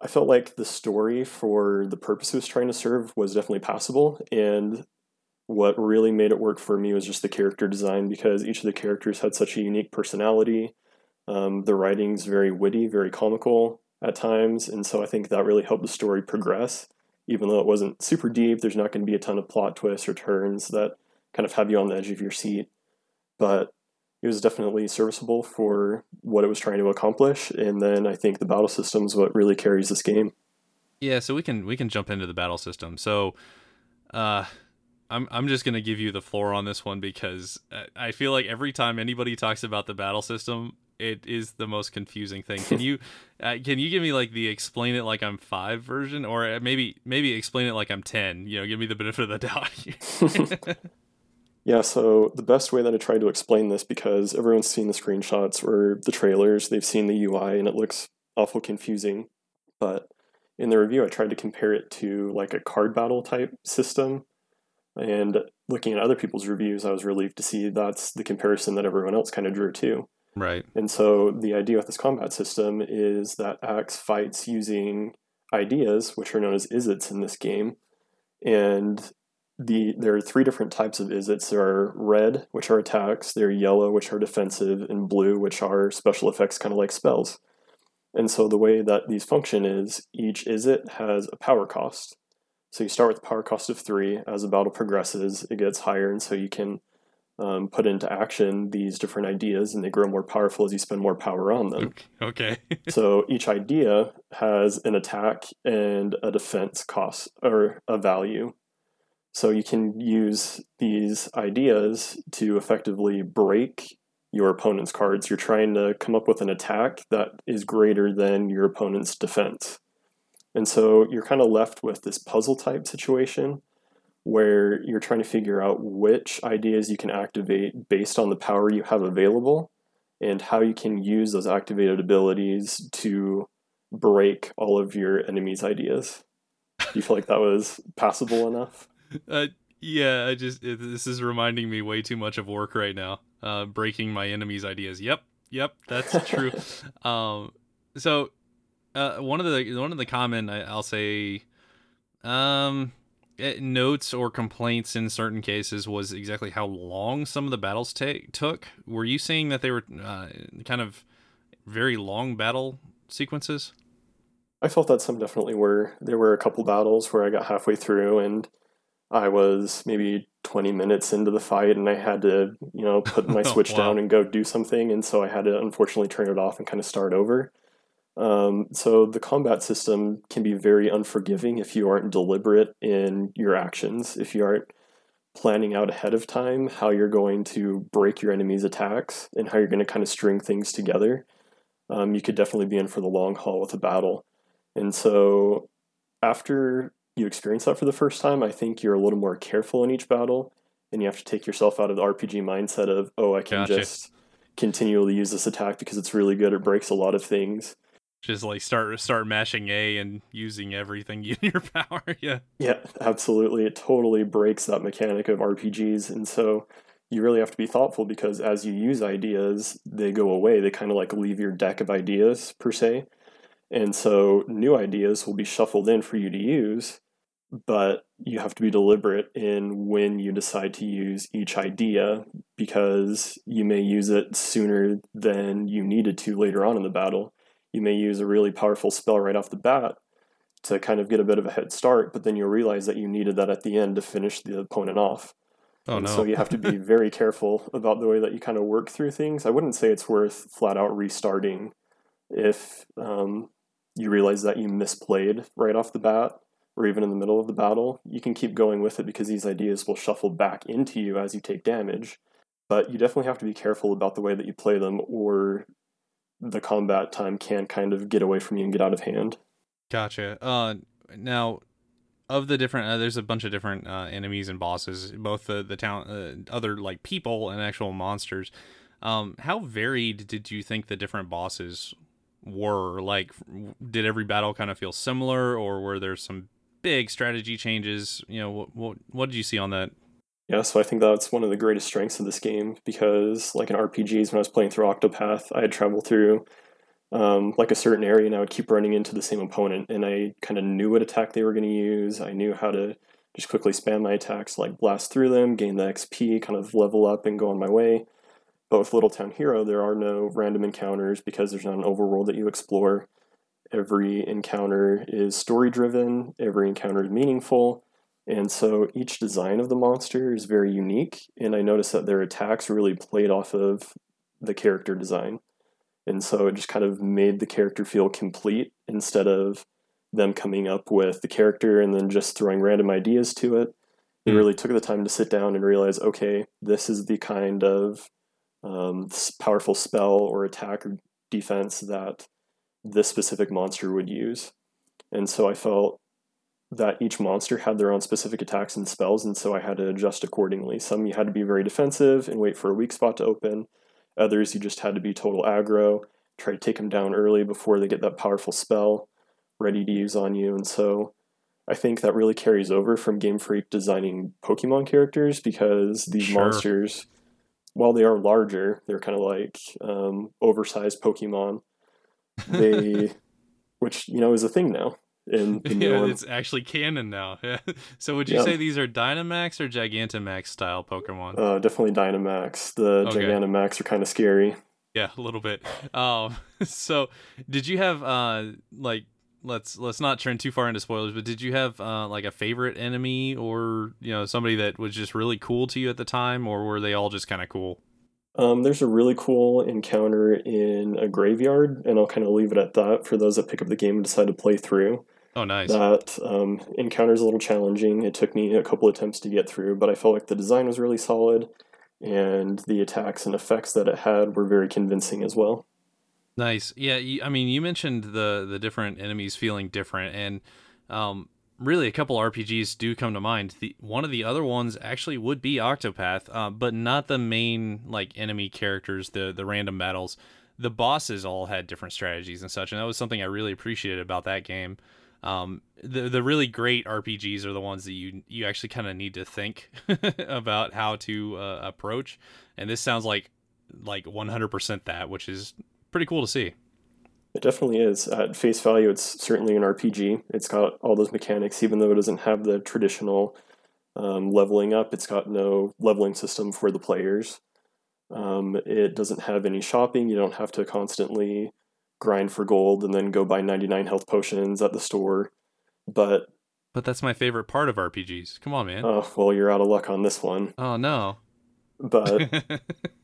i felt like the story for the purpose it was trying to serve was definitely passable. And what really made it work for me was just the character design because each of the characters had such a unique personality. Um, the writing's very witty very comical at times. And so i think that really helped the story progress. Even though it wasn't super deep there's not going to be a ton of plot twists or turns that kind of have you on the edge of your seat. But it was definitely serviceable for what it was trying to accomplish. And then I think the battle system is what really carries this game. Yeah, so we can we can jump into the battle system. So, uh, I'm I'm just gonna give you the floor on this one because I feel like every time anybody talks about the battle system, it is the most confusing thing. Can you uh, can you give me like the explain it like I'm five version, or maybe maybe explain it like I'm ten? You know, give me the benefit of the doubt. Yeah, so the best way that I tried to explain this, because everyone's seen the screenshots or the trailers, they've seen the UI, and it looks awful confusing. But in the review, I tried to compare it to like a card battle type system. And looking at other people's reviews, I was relieved to see that's the comparison that everyone else kind of drew too. Right. And so the idea with this combat system is that Axe fights using ideas, which are known as Izzits in this game. And the there are three different types of Izzits. There are red, which are attacks. There are yellow, which are defensive, and blue, which are special effects, kind of like spells. And so the way that these function is each Izzit has a power cost. So you start with a power cost of three. As the battle progresses, it gets higher, and so you can um, put into action these different ideas, and they grow more powerful as you spend more power on them. Okay. so each idea has an attack and a defense cost or a value. So you can use these ideas to effectively break your opponent's cards. You're trying to come up with an attack that is greater than your opponent's defense. And so you're kind of left with this puzzle type situation where you're trying to figure out which ideas you can activate based on the power you have available and how you can use those activated abilities to break all of your enemy's ideas. Do you feel like that was passable enough? Uh, yeah, I just it, this is reminding me way too much of work right now. Uh, breaking my enemy's ideas. Yep, yep, that's true. um, so uh, one of the one of the common I, will say, um, uh, notes or complaints in certain cases was exactly how long some of the battles take took. Were you saying that they were uh, kind of very long battle sequences? I felt that some definitely were. There were a couple battles where I got halfway through and I was maybe 20 minutes into the fight and I had to, you know, put my switch Wow. down and go do something. And so I had to unfortunately turn it off and kind of start over. Um, so the combat system can be very unforgiving if you aren't deliberate in your actions, if you aren't planning out ahead of time how you're going to break your enemy's attacks and how you're going to kind of string things together. Um, you could definitely be in for the long haul with a battle. And so after you experience that for the first time, I think you're a little more careful in each battle, and you have to take yourself out of the RPG mindset of, oh, I can Gotcha. just continually use this attack because it's really good. It breaks a lot of things. Just like start start mashing A and using everything in your power. yeah. Yeah, absolutely. It totally breaks that mechanic of RPGs. And so you really have to be thoughtful because as you use ideas, they go away. They kind of like leave your deck of ideas, per se. And so new ideas will be shuffled in for you to use, but you have to be deliberate in when you decide to use each idea because you may use it sooner than you needed to later on in the battle. You may use a really powerful spell right off the bat to kind of get a bit of a head start, but then you'll realize that you needed that at the end to finish the opponent off. Oh no. So you have to be very careful about the way that you kind of work through things. I wouldn't say it's worth flat out restarting if um, you realize that you misplayed right off the bat or even in the middle of the battle. You can keep going with it because these ideas will shuffle back into you as you take damage. But you definitely have to be careful about the way that you play them, or the combat time can kind of get away from you and get out of hand. Gotcha. Uh, now, of the different, uh, there's a bunch of different uh, enemies and bosses, both the the town, uh, other like people and actual monsters. Um, how varied did you think the different bosses were? Like, did every battle kind of feel similar, or were there some big strategy changes? You know, what what, what did you see on that? Yeah, so I think that's one of the greatest strengths of this game because, like in RPGs, when I was playing through Octopath, I had traveled through um, like a certain area and I would keep running into the same opponent, and I kind of knew what attack they were going to use. I knew how to just quickly spam my attacks, like blast through them, gain the XP, kind of level up, and go on my way. But with Little Town Hero, there are no random encounters because there's not an overworld that you explore. Every encounter is story driven, every encounter is meaningful, and so each design of the monster is very unique. And I noticed that their attacks really played off of the character design. And so it just kind of made the character feel complete instead of them coming up with the character and then just throwing random ideas to it. They Hmm. really took the time to sit down and realize okay, this is the kind of um, powerful spell or attack or defense that this specific monster would use. And so I felt that each monster had their own specific attacks and spells, and so I had to adjust accordingly. Some you had to be very defensive and wait for a weak spot to open. Others you just had to be total aggro, try to take them down early before they get that powerful spell ready to use on you. And so I think that really carries over from Game Freak designing Pokemon characters because these Sure. monsters, while they are larger, they're kind of like um, oversized Pokemon. They, which you know is a thing now in, yeah, it's actually canon now. Yeah. so would you Yeah. say these are Dynamax or Gigantamax style Pokemon? Uh, definitely Dynamax. The Okay. Gigantamax are kind of scary. Yeah, a little bit. Um, so did you have uh like let's let's not turn too far into spoilers, but did you have uh like a favorite enemy or you know somebody that was just really cool to you at the time, or were they all just kind of cool? Um, there's a really cool encounter in a graveyard, and I'll kind of leave it at that for those that pick up the game and decide to play through. Oh, nice. That um, encounter is a little challenging. It took me a couple attempts to get through, but I felt like the design was really solid, and the attacks and effects that it had were very convincing as well. Nice. Yeah, you, I mean, you mentioned the the different enemies feeling different, and um, really a couple RPGs do come to mind. The one of the other ones actually would be Octopath, uh, but not the main like enemy characters, the the random battles. The bosses all had different strategies and such, and that was something I really appreciated about that game. Um, the the really great RPGs are the ones that you you actually kind of need to think about how to uh, approach, and this sounds like like 100% that, which is pretty cool to see. It definitely is. At face value, it's certainly an RPG. It's got all those mechanics, even though it doesn't have the traditional um, leveling up. It's got no leveling system for the players. Um, it doesn't have any shopping. You don't have to constantly grind for gold and then go buy 99 health potions at the store. But But that's my favorite part of RPGs. Come on, man. oh well, you're out of luck on this one. oh no. But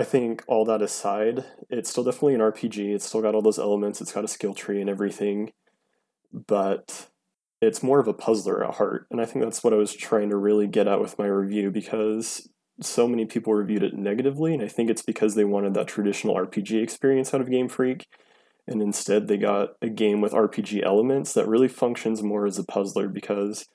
I think all that aside, it's still definitely an RPG. It's still got all those elements. It's got a skill tree and everything, but it's more of a puzzler at heart. And I think that's what I was trying to really get at with my review because so many people reviewed it negatively, and I think it's because they wanted that traditional RPG experience out of Game Freak, and instead they got a game with RPG elements that really functions more as a puzzler because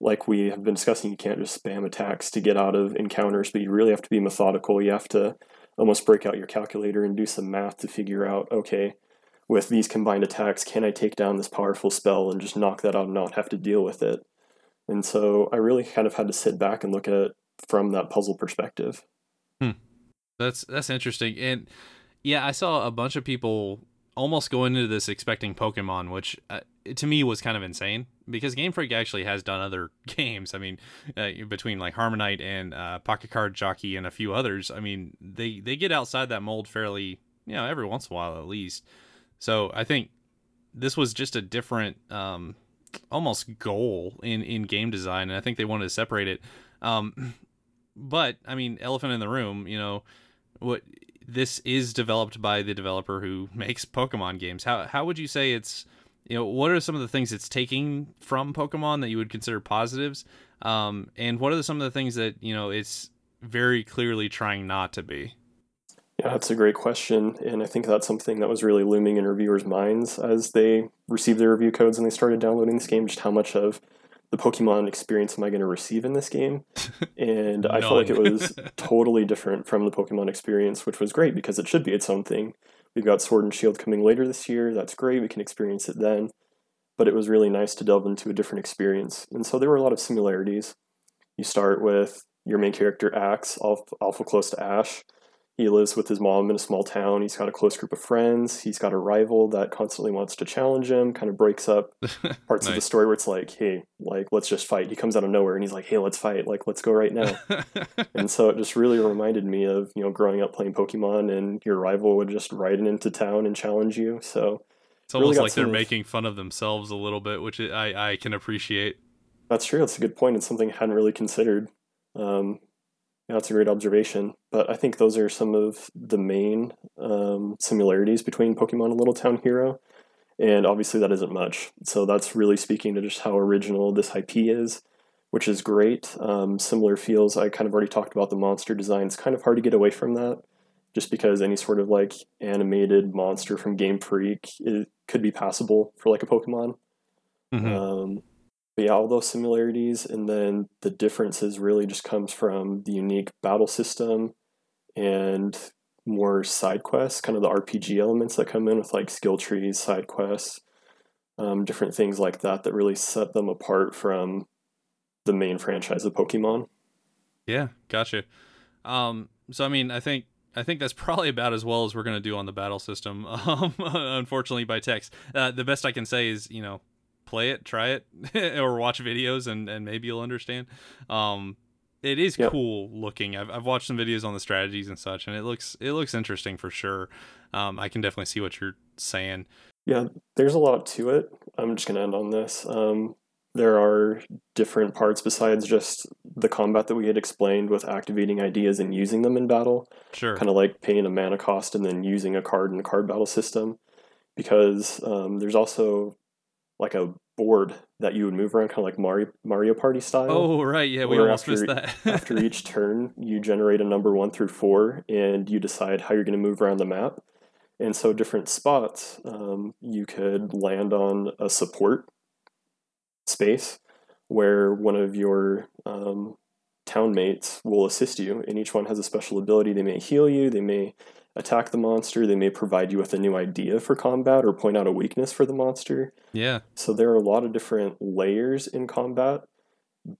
like we have been discussing, you can't just spam attacks to get out of encounters, but you really have to be methodical. You have to almost break out your calculator and do some math to figure out, okay, with these combined attacks, can I take down this powerful spell and just knock that out and not have to deal with it? And so I really kind of had to sit back and look at it from that puzzle perspective. That's that's interesting. And yeah, I saw a bunch of people almost go into this expecting Pokemon, which uh, to me was kind of insane because Game Freak actually has done other games. I mean, uh, between like HarmoKnight and uh, Pocket Card Jockey and a few others, I mean, they they get outside that mold fairly, you know, every once in a while at least. So I think this was just a different, um, almost goal in in game design, and I think they wanted to separate it. Um, but I mean, elephant in the room, you know, what this is developed by the developer who makes Pokemon games. How how would you say it's you know what are some of the things it's taking from Pokemon that you would consider positives, um, and what are some of the things that you know it's very clearly trying not to be? Yeah, that's a great question. And I think that's something that was really looming in reviewers' minds as they received their review codes and they started downloading this game, just how much of the Pokemon experience am I going to receive in this game? And I felt like it was totally different from the Pokemon experience, which was great because it should be its own thing. We've got Sword and Shield coming later this year. That's great. We can experience it then. But it was really nice to delve into a different experience. And so there were a lot of similarities. You start with your main character, Axe, alpha, close to Ash. He lives with his mom in a small town. He's got a close group of friends. He's got a rival that constantly wants to challenge him, kind of breaks up parts of the story where it's like, hey, like, let's just fight. He comes out of nowhere and he's like, hey, let's fight. Like, let's go right now. and so it just really reminded me of, you know, growing up playing Pokemon and your rival would just ride into town and challenge you. So It's Really almost like they're of- making fun of themselves a little bit, which I I can appreciate. that's true. That's a good point. It's something I hadn't really considered. Um, yeah, that's a great observation. But I think those are some of the main um, similarities between Pokemon and Little Town Hero. And obviously, that isn't much. So that's really speaking to just how original this IP is, which is great. Um, similar feels. I kind of already talked about the monster design. It's kind of hard to get away from that, just because any sort of like animated monster from Game Freak it could be passable for like a Pokemon. Mhm. Um, but yeah, all those similarities, and then the differences really just comes from the unique battle system and more side quests, kind of the RPG elements that come in with like skill trees, side quests, um, different things like that that really set them apart from the main franchise of Pokemon. Yeah, gotcha. Um, so I mean, I think I think that's probably about as well as we're gonna do on the battle system. Um, unfortunately, by text, uh, the best I can say is you know, play it, try it, or watch videos, and and maybe you'll understand. Um, it is Yep. cool looking. I've I've watched some videos on the strategies and such, and it looks it looks interesting for sure. Um, I can definitely see what you're saying. Yeah, there's a lot to it. I'm just going to end on this. Um, there are different parts besides just the combat that we had explained with activating ideas and using them in battle. Sure. kind of like paying a mana cost and then using a card in a card battle system because um, there's also like a board that you would move around kind of like mario mario party style. Oh right, yeah, we almost after- missed that. after each turn you generate a number one through four and you decide how you're going to move around the map. And so different spots um, you could land on a support space where one of your um, town mates will assist you and each one has a special ability. They may heal you they may attack the monster they may provide you with a new idea for combat or point out a weakness for the monster yeah. so there are a lot of different layers in combat,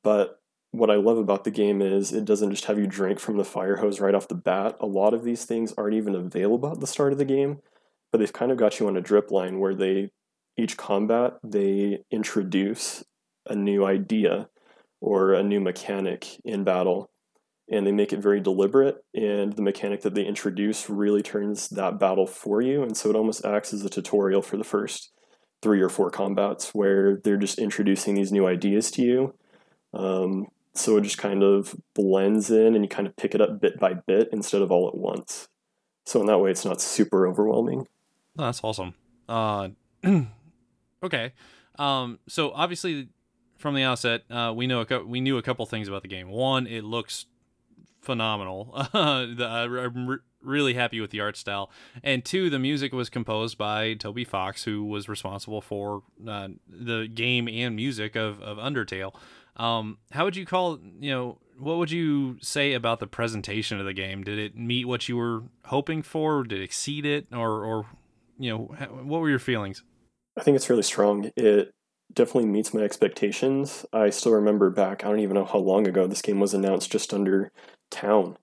but what I love about the game is it doesn't just have you drink from the fire hose right off the bat. A lot of these things aren't even available at the start of the game, but they've kind of got you on a drip line where they each combat they introduce a new idea or a new mechanic in battle and they make it very deliberate and the mechanic that they introduce really turns that battle for you and so it almost acts as a tutorial for the first three or four combats where they're just introducing these new ideas to you um, so it just kind of blends in and you kind of pick it up bit by bit instead of all at once so in that way it's not super overwhelming Oh, that's awesome. Uh, okay. Um, so obviously, from the outset, uh, we know a cou- we knew a couple things about the game. One, it looks phenomenal. the, I'm re- really happy with the art style. And two, the music was composed by Toby Fox, who was responsible for uh, the game and music of of Undertale. Um, how would you call you know what would you say about the presentation of the game? Did it meet what you were hoping for? Did it exceed it, or or you know, ha- what were your feelings? I think it's really strong. It definitely meets my expectations. I still remember back, I don't even know how long ago this game was announced just under Town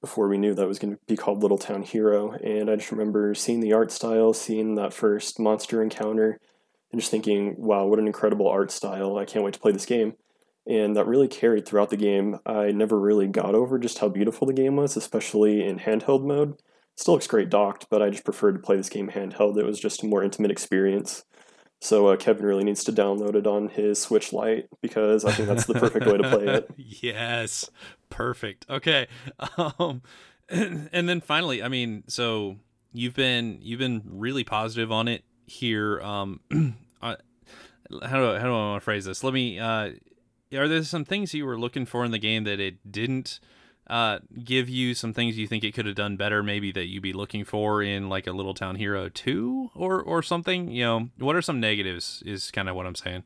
before we knew that was going to be called Little Town Hero. And I just remember seeing the art style, seeing that first monster encounter, and just thinking, wow, what an incredible art style. I can't wait to play this game. And that really carried throughout the game. I never really got over just how beautiful the game was, especially in handheld mode. Still looks great docked, but I just preferred to play this game handheld. It was just a more intimate experience. So uh, Kevin really needs to download it on his Switch Lite because I think that's the perfect way to play it. yes, perfect. Okay, um, and then finally, I mean, so you've been you've been really positive on it here. Um, how do I, how do I want to phrase this? Let me. Uh, are there some things you were looking for in the game that it didn't uh, give you? Some things you think it could have done better, maybe that you'd be looking for in like a Little Town Hero two or or something. You know, what are some negatives? Is kind of what I'm saying.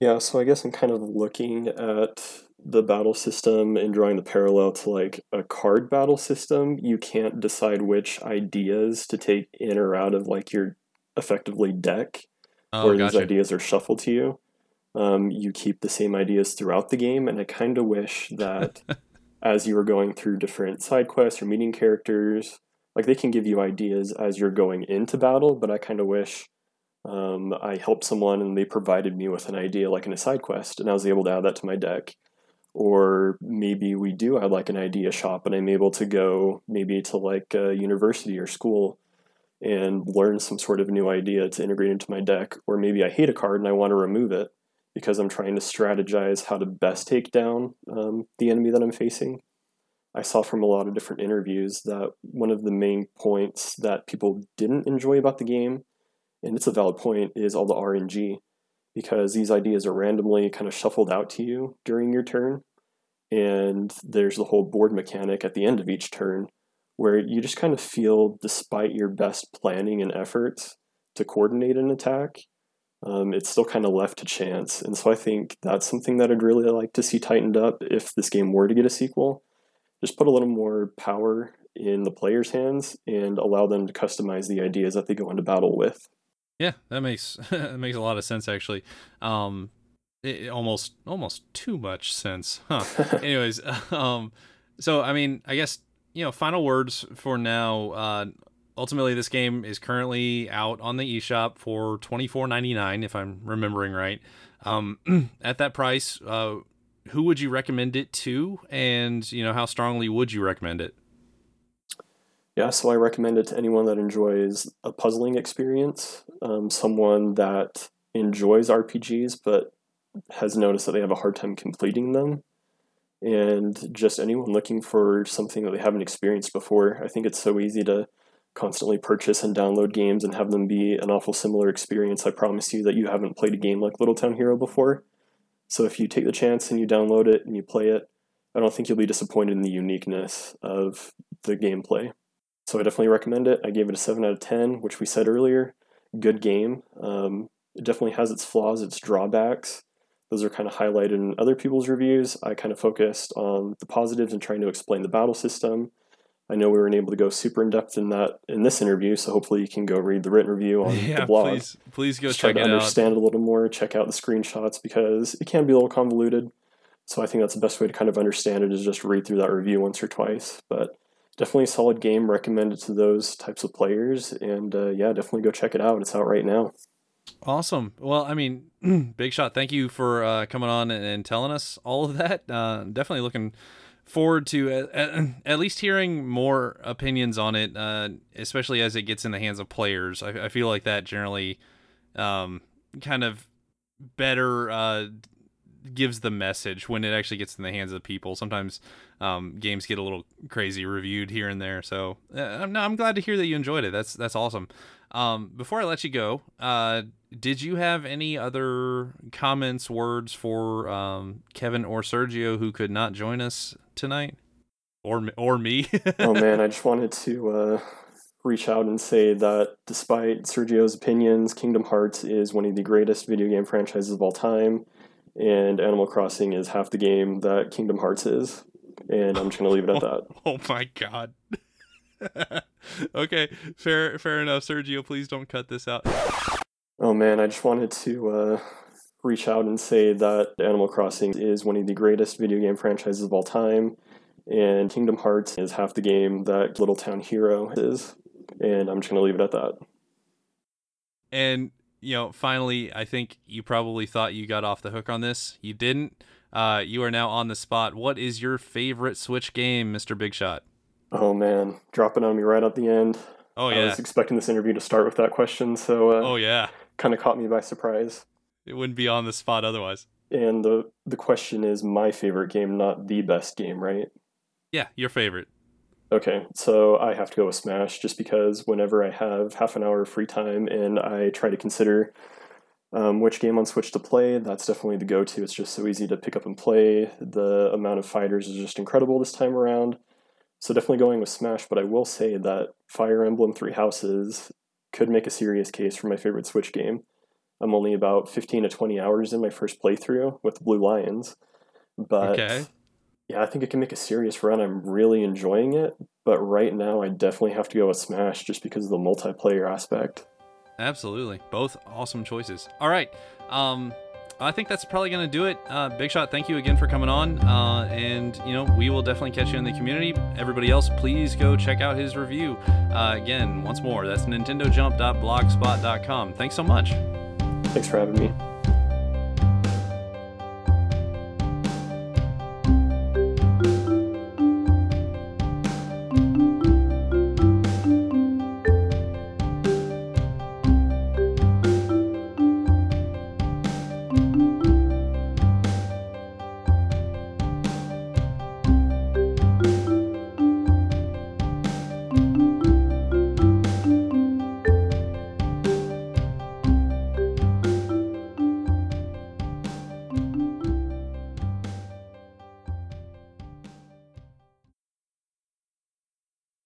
Yeah, so I guess I'm kind of looking at the battle system and drawing the parallel to like a card battle system. You can't decide which ideas to take in or out of like your effectively deck, Oh, where gotcha. these ideas are shuffled to you. Um, you keep the same ideas throughout the game, and I kind of wish that as you were going through different side quests or meeting characters, like they can give you ideas as you're going into battle, but I kind of wish um, I helped someone and they provided me with an idea like in a side quest, and I was able to add that to my deck. Or maybe we do have like an idea shop, and I'm able to go maybe to like a university or school and learn some sort of new idea to integrate into my deck. Or maybe I hate a card and I want to remove it because I'm trying to strategize how to best take down um, the enemy that I'm facing. I saw from a lot of different interviews that one of the main points that people didn't enjoy about the game, and it's a valid point, is all the RNG, because these ideas are randomly kind of shuffled out to you during your turn, and there's the whole board mechanic at the end of each turn where you just kind of feel, despite your best planning and efforts to coordinate an attack, um, it's still kind of left to chance. And so I think that's something that I'd really like to see tightened up if this game were to get a sequel. Just put a little more power in the player's hands and allow them to customize the ideas that they go into battle with. Yeah, that makes that makes a lot of sense actually. Um, it, almost almost too much sense, huh? Anyways, um, so I mean, I guess you know, final words for now. Uh, ultimately, this game is currently out on the eShop for twenty four ninety nine, if I'm remembering right. Um, at that price, uh, who would you recommend it to, and you know, how strongly would you recommend it? Yeah, so I recommend it to anyone that enjoys a puzzling experience, um, someone that enjoys RPGs but has noticed that they have a hard time completing them, and just anyone looking for something that they haven't experienced before. I think it's so easy to constantly purchase and download games and have them be an awful similar experience. I promise you that you haven't played a game like Little Town Hero before. So if you take the chance and you download it and you play it, I don't think you'll be disappointed in the uniqueness of the gameplay. So I definitely recommend it. I gave it a 7 out of 10, which we said earlier. Good game. Um, it definitely has its flaws, its drawbacks. Those are kind of highlighted in other people's reviews. I kind of focused on the positives and trying to explain the battle system. I know we weren't able to go super in depth in that in this interview, so hopefully you can go read the written review on the blog. please, please go Just try to it out. understand it a little more, check out the screenshots because it can be a little convoluted. So I think that's the best way to kind of understand it is just read through that review once or twice. But definitely a solid game. Recommended to those types of players, and uh, yeah, definitely go check it out. It's out right now. Awesome. Well, I mean, Big Shot, thank you for uh, coming on and, telling us all of that. Uh, definitely looking forward to at, at, least hearing more opinions on it, uh, especially as it gets in the hands of players. I, I feel like that generally um, kind of better uh, gives the message when it actually gets in the hands of people. Sometimes um, games get a little crazy reviewed here and there. So uh, I'm, I'm glad to hear that you enjoyed it. That's that's awesome. Um, before I let you go, uh, did you have any other comments, words for um, Kevin or Sergio who could not join us tonight, or or me? oh man, I just wanted to uh, reach out and say that despite Sergio's opinions, Kingdom Hearts is one of the greatest video game franchises of all time, and Animal Crossing is half the game that Kingdom Hearts is. And I'm just gonna leave it at that. oh my god. okay, fair fair enough, Sergio. Please don't cut this out. Oh man, I just wanted to uh, reach out and say that Animal Crossing is one of the greatest video game franchises of all time, and Kingdom Hearts is half the game that Little Town Hero is, and I'm just gonna leave it at that. And you know, finally, I think you probably thought you got off the hook on this. You didn't. Uh, you are now on the spot. What is your favorite Switch game, Mister Big Shot? Oh man, dropping on me right at the end. Oh yeah. I was expecting this interview to start with that question, so uh, oh yeah, kind of caught me by surprise. It wouldn't be on the spot otherwise. And the the question is my favorite game, not the best game, right? Yeah, your favorite. Okay, so I have to go with Smash just because whenever I have half an hour of free time and I try to consider um, which game on Switch to play, that's definitely the go to. It's just so easy to pick up and play. The amount of fighters is just incredible this time around. So definitely going with Smash, but I will say that Fire Emblem Three Houses could make a serious case for my favorite Switch game. I'm only about 15 to 20 hours in my first playthrough with Blue Lions. But okay. yeah, I think it can make a serious run. I'm really enjoying it. But right now, I definitely have to go with Smash just because of the multiplayer aspect. Absolutely. Both awesome choices. All right. Um, I think that's probably going to do it. Uh, Big Shot, thank you again for coming on. Uh, and, you know, we will definitely catch you in the community. Everybody else, please go check out his review. Uh, again, once more, that's nintendojump.blogspot.com. Thanks so much. Thanks for having me.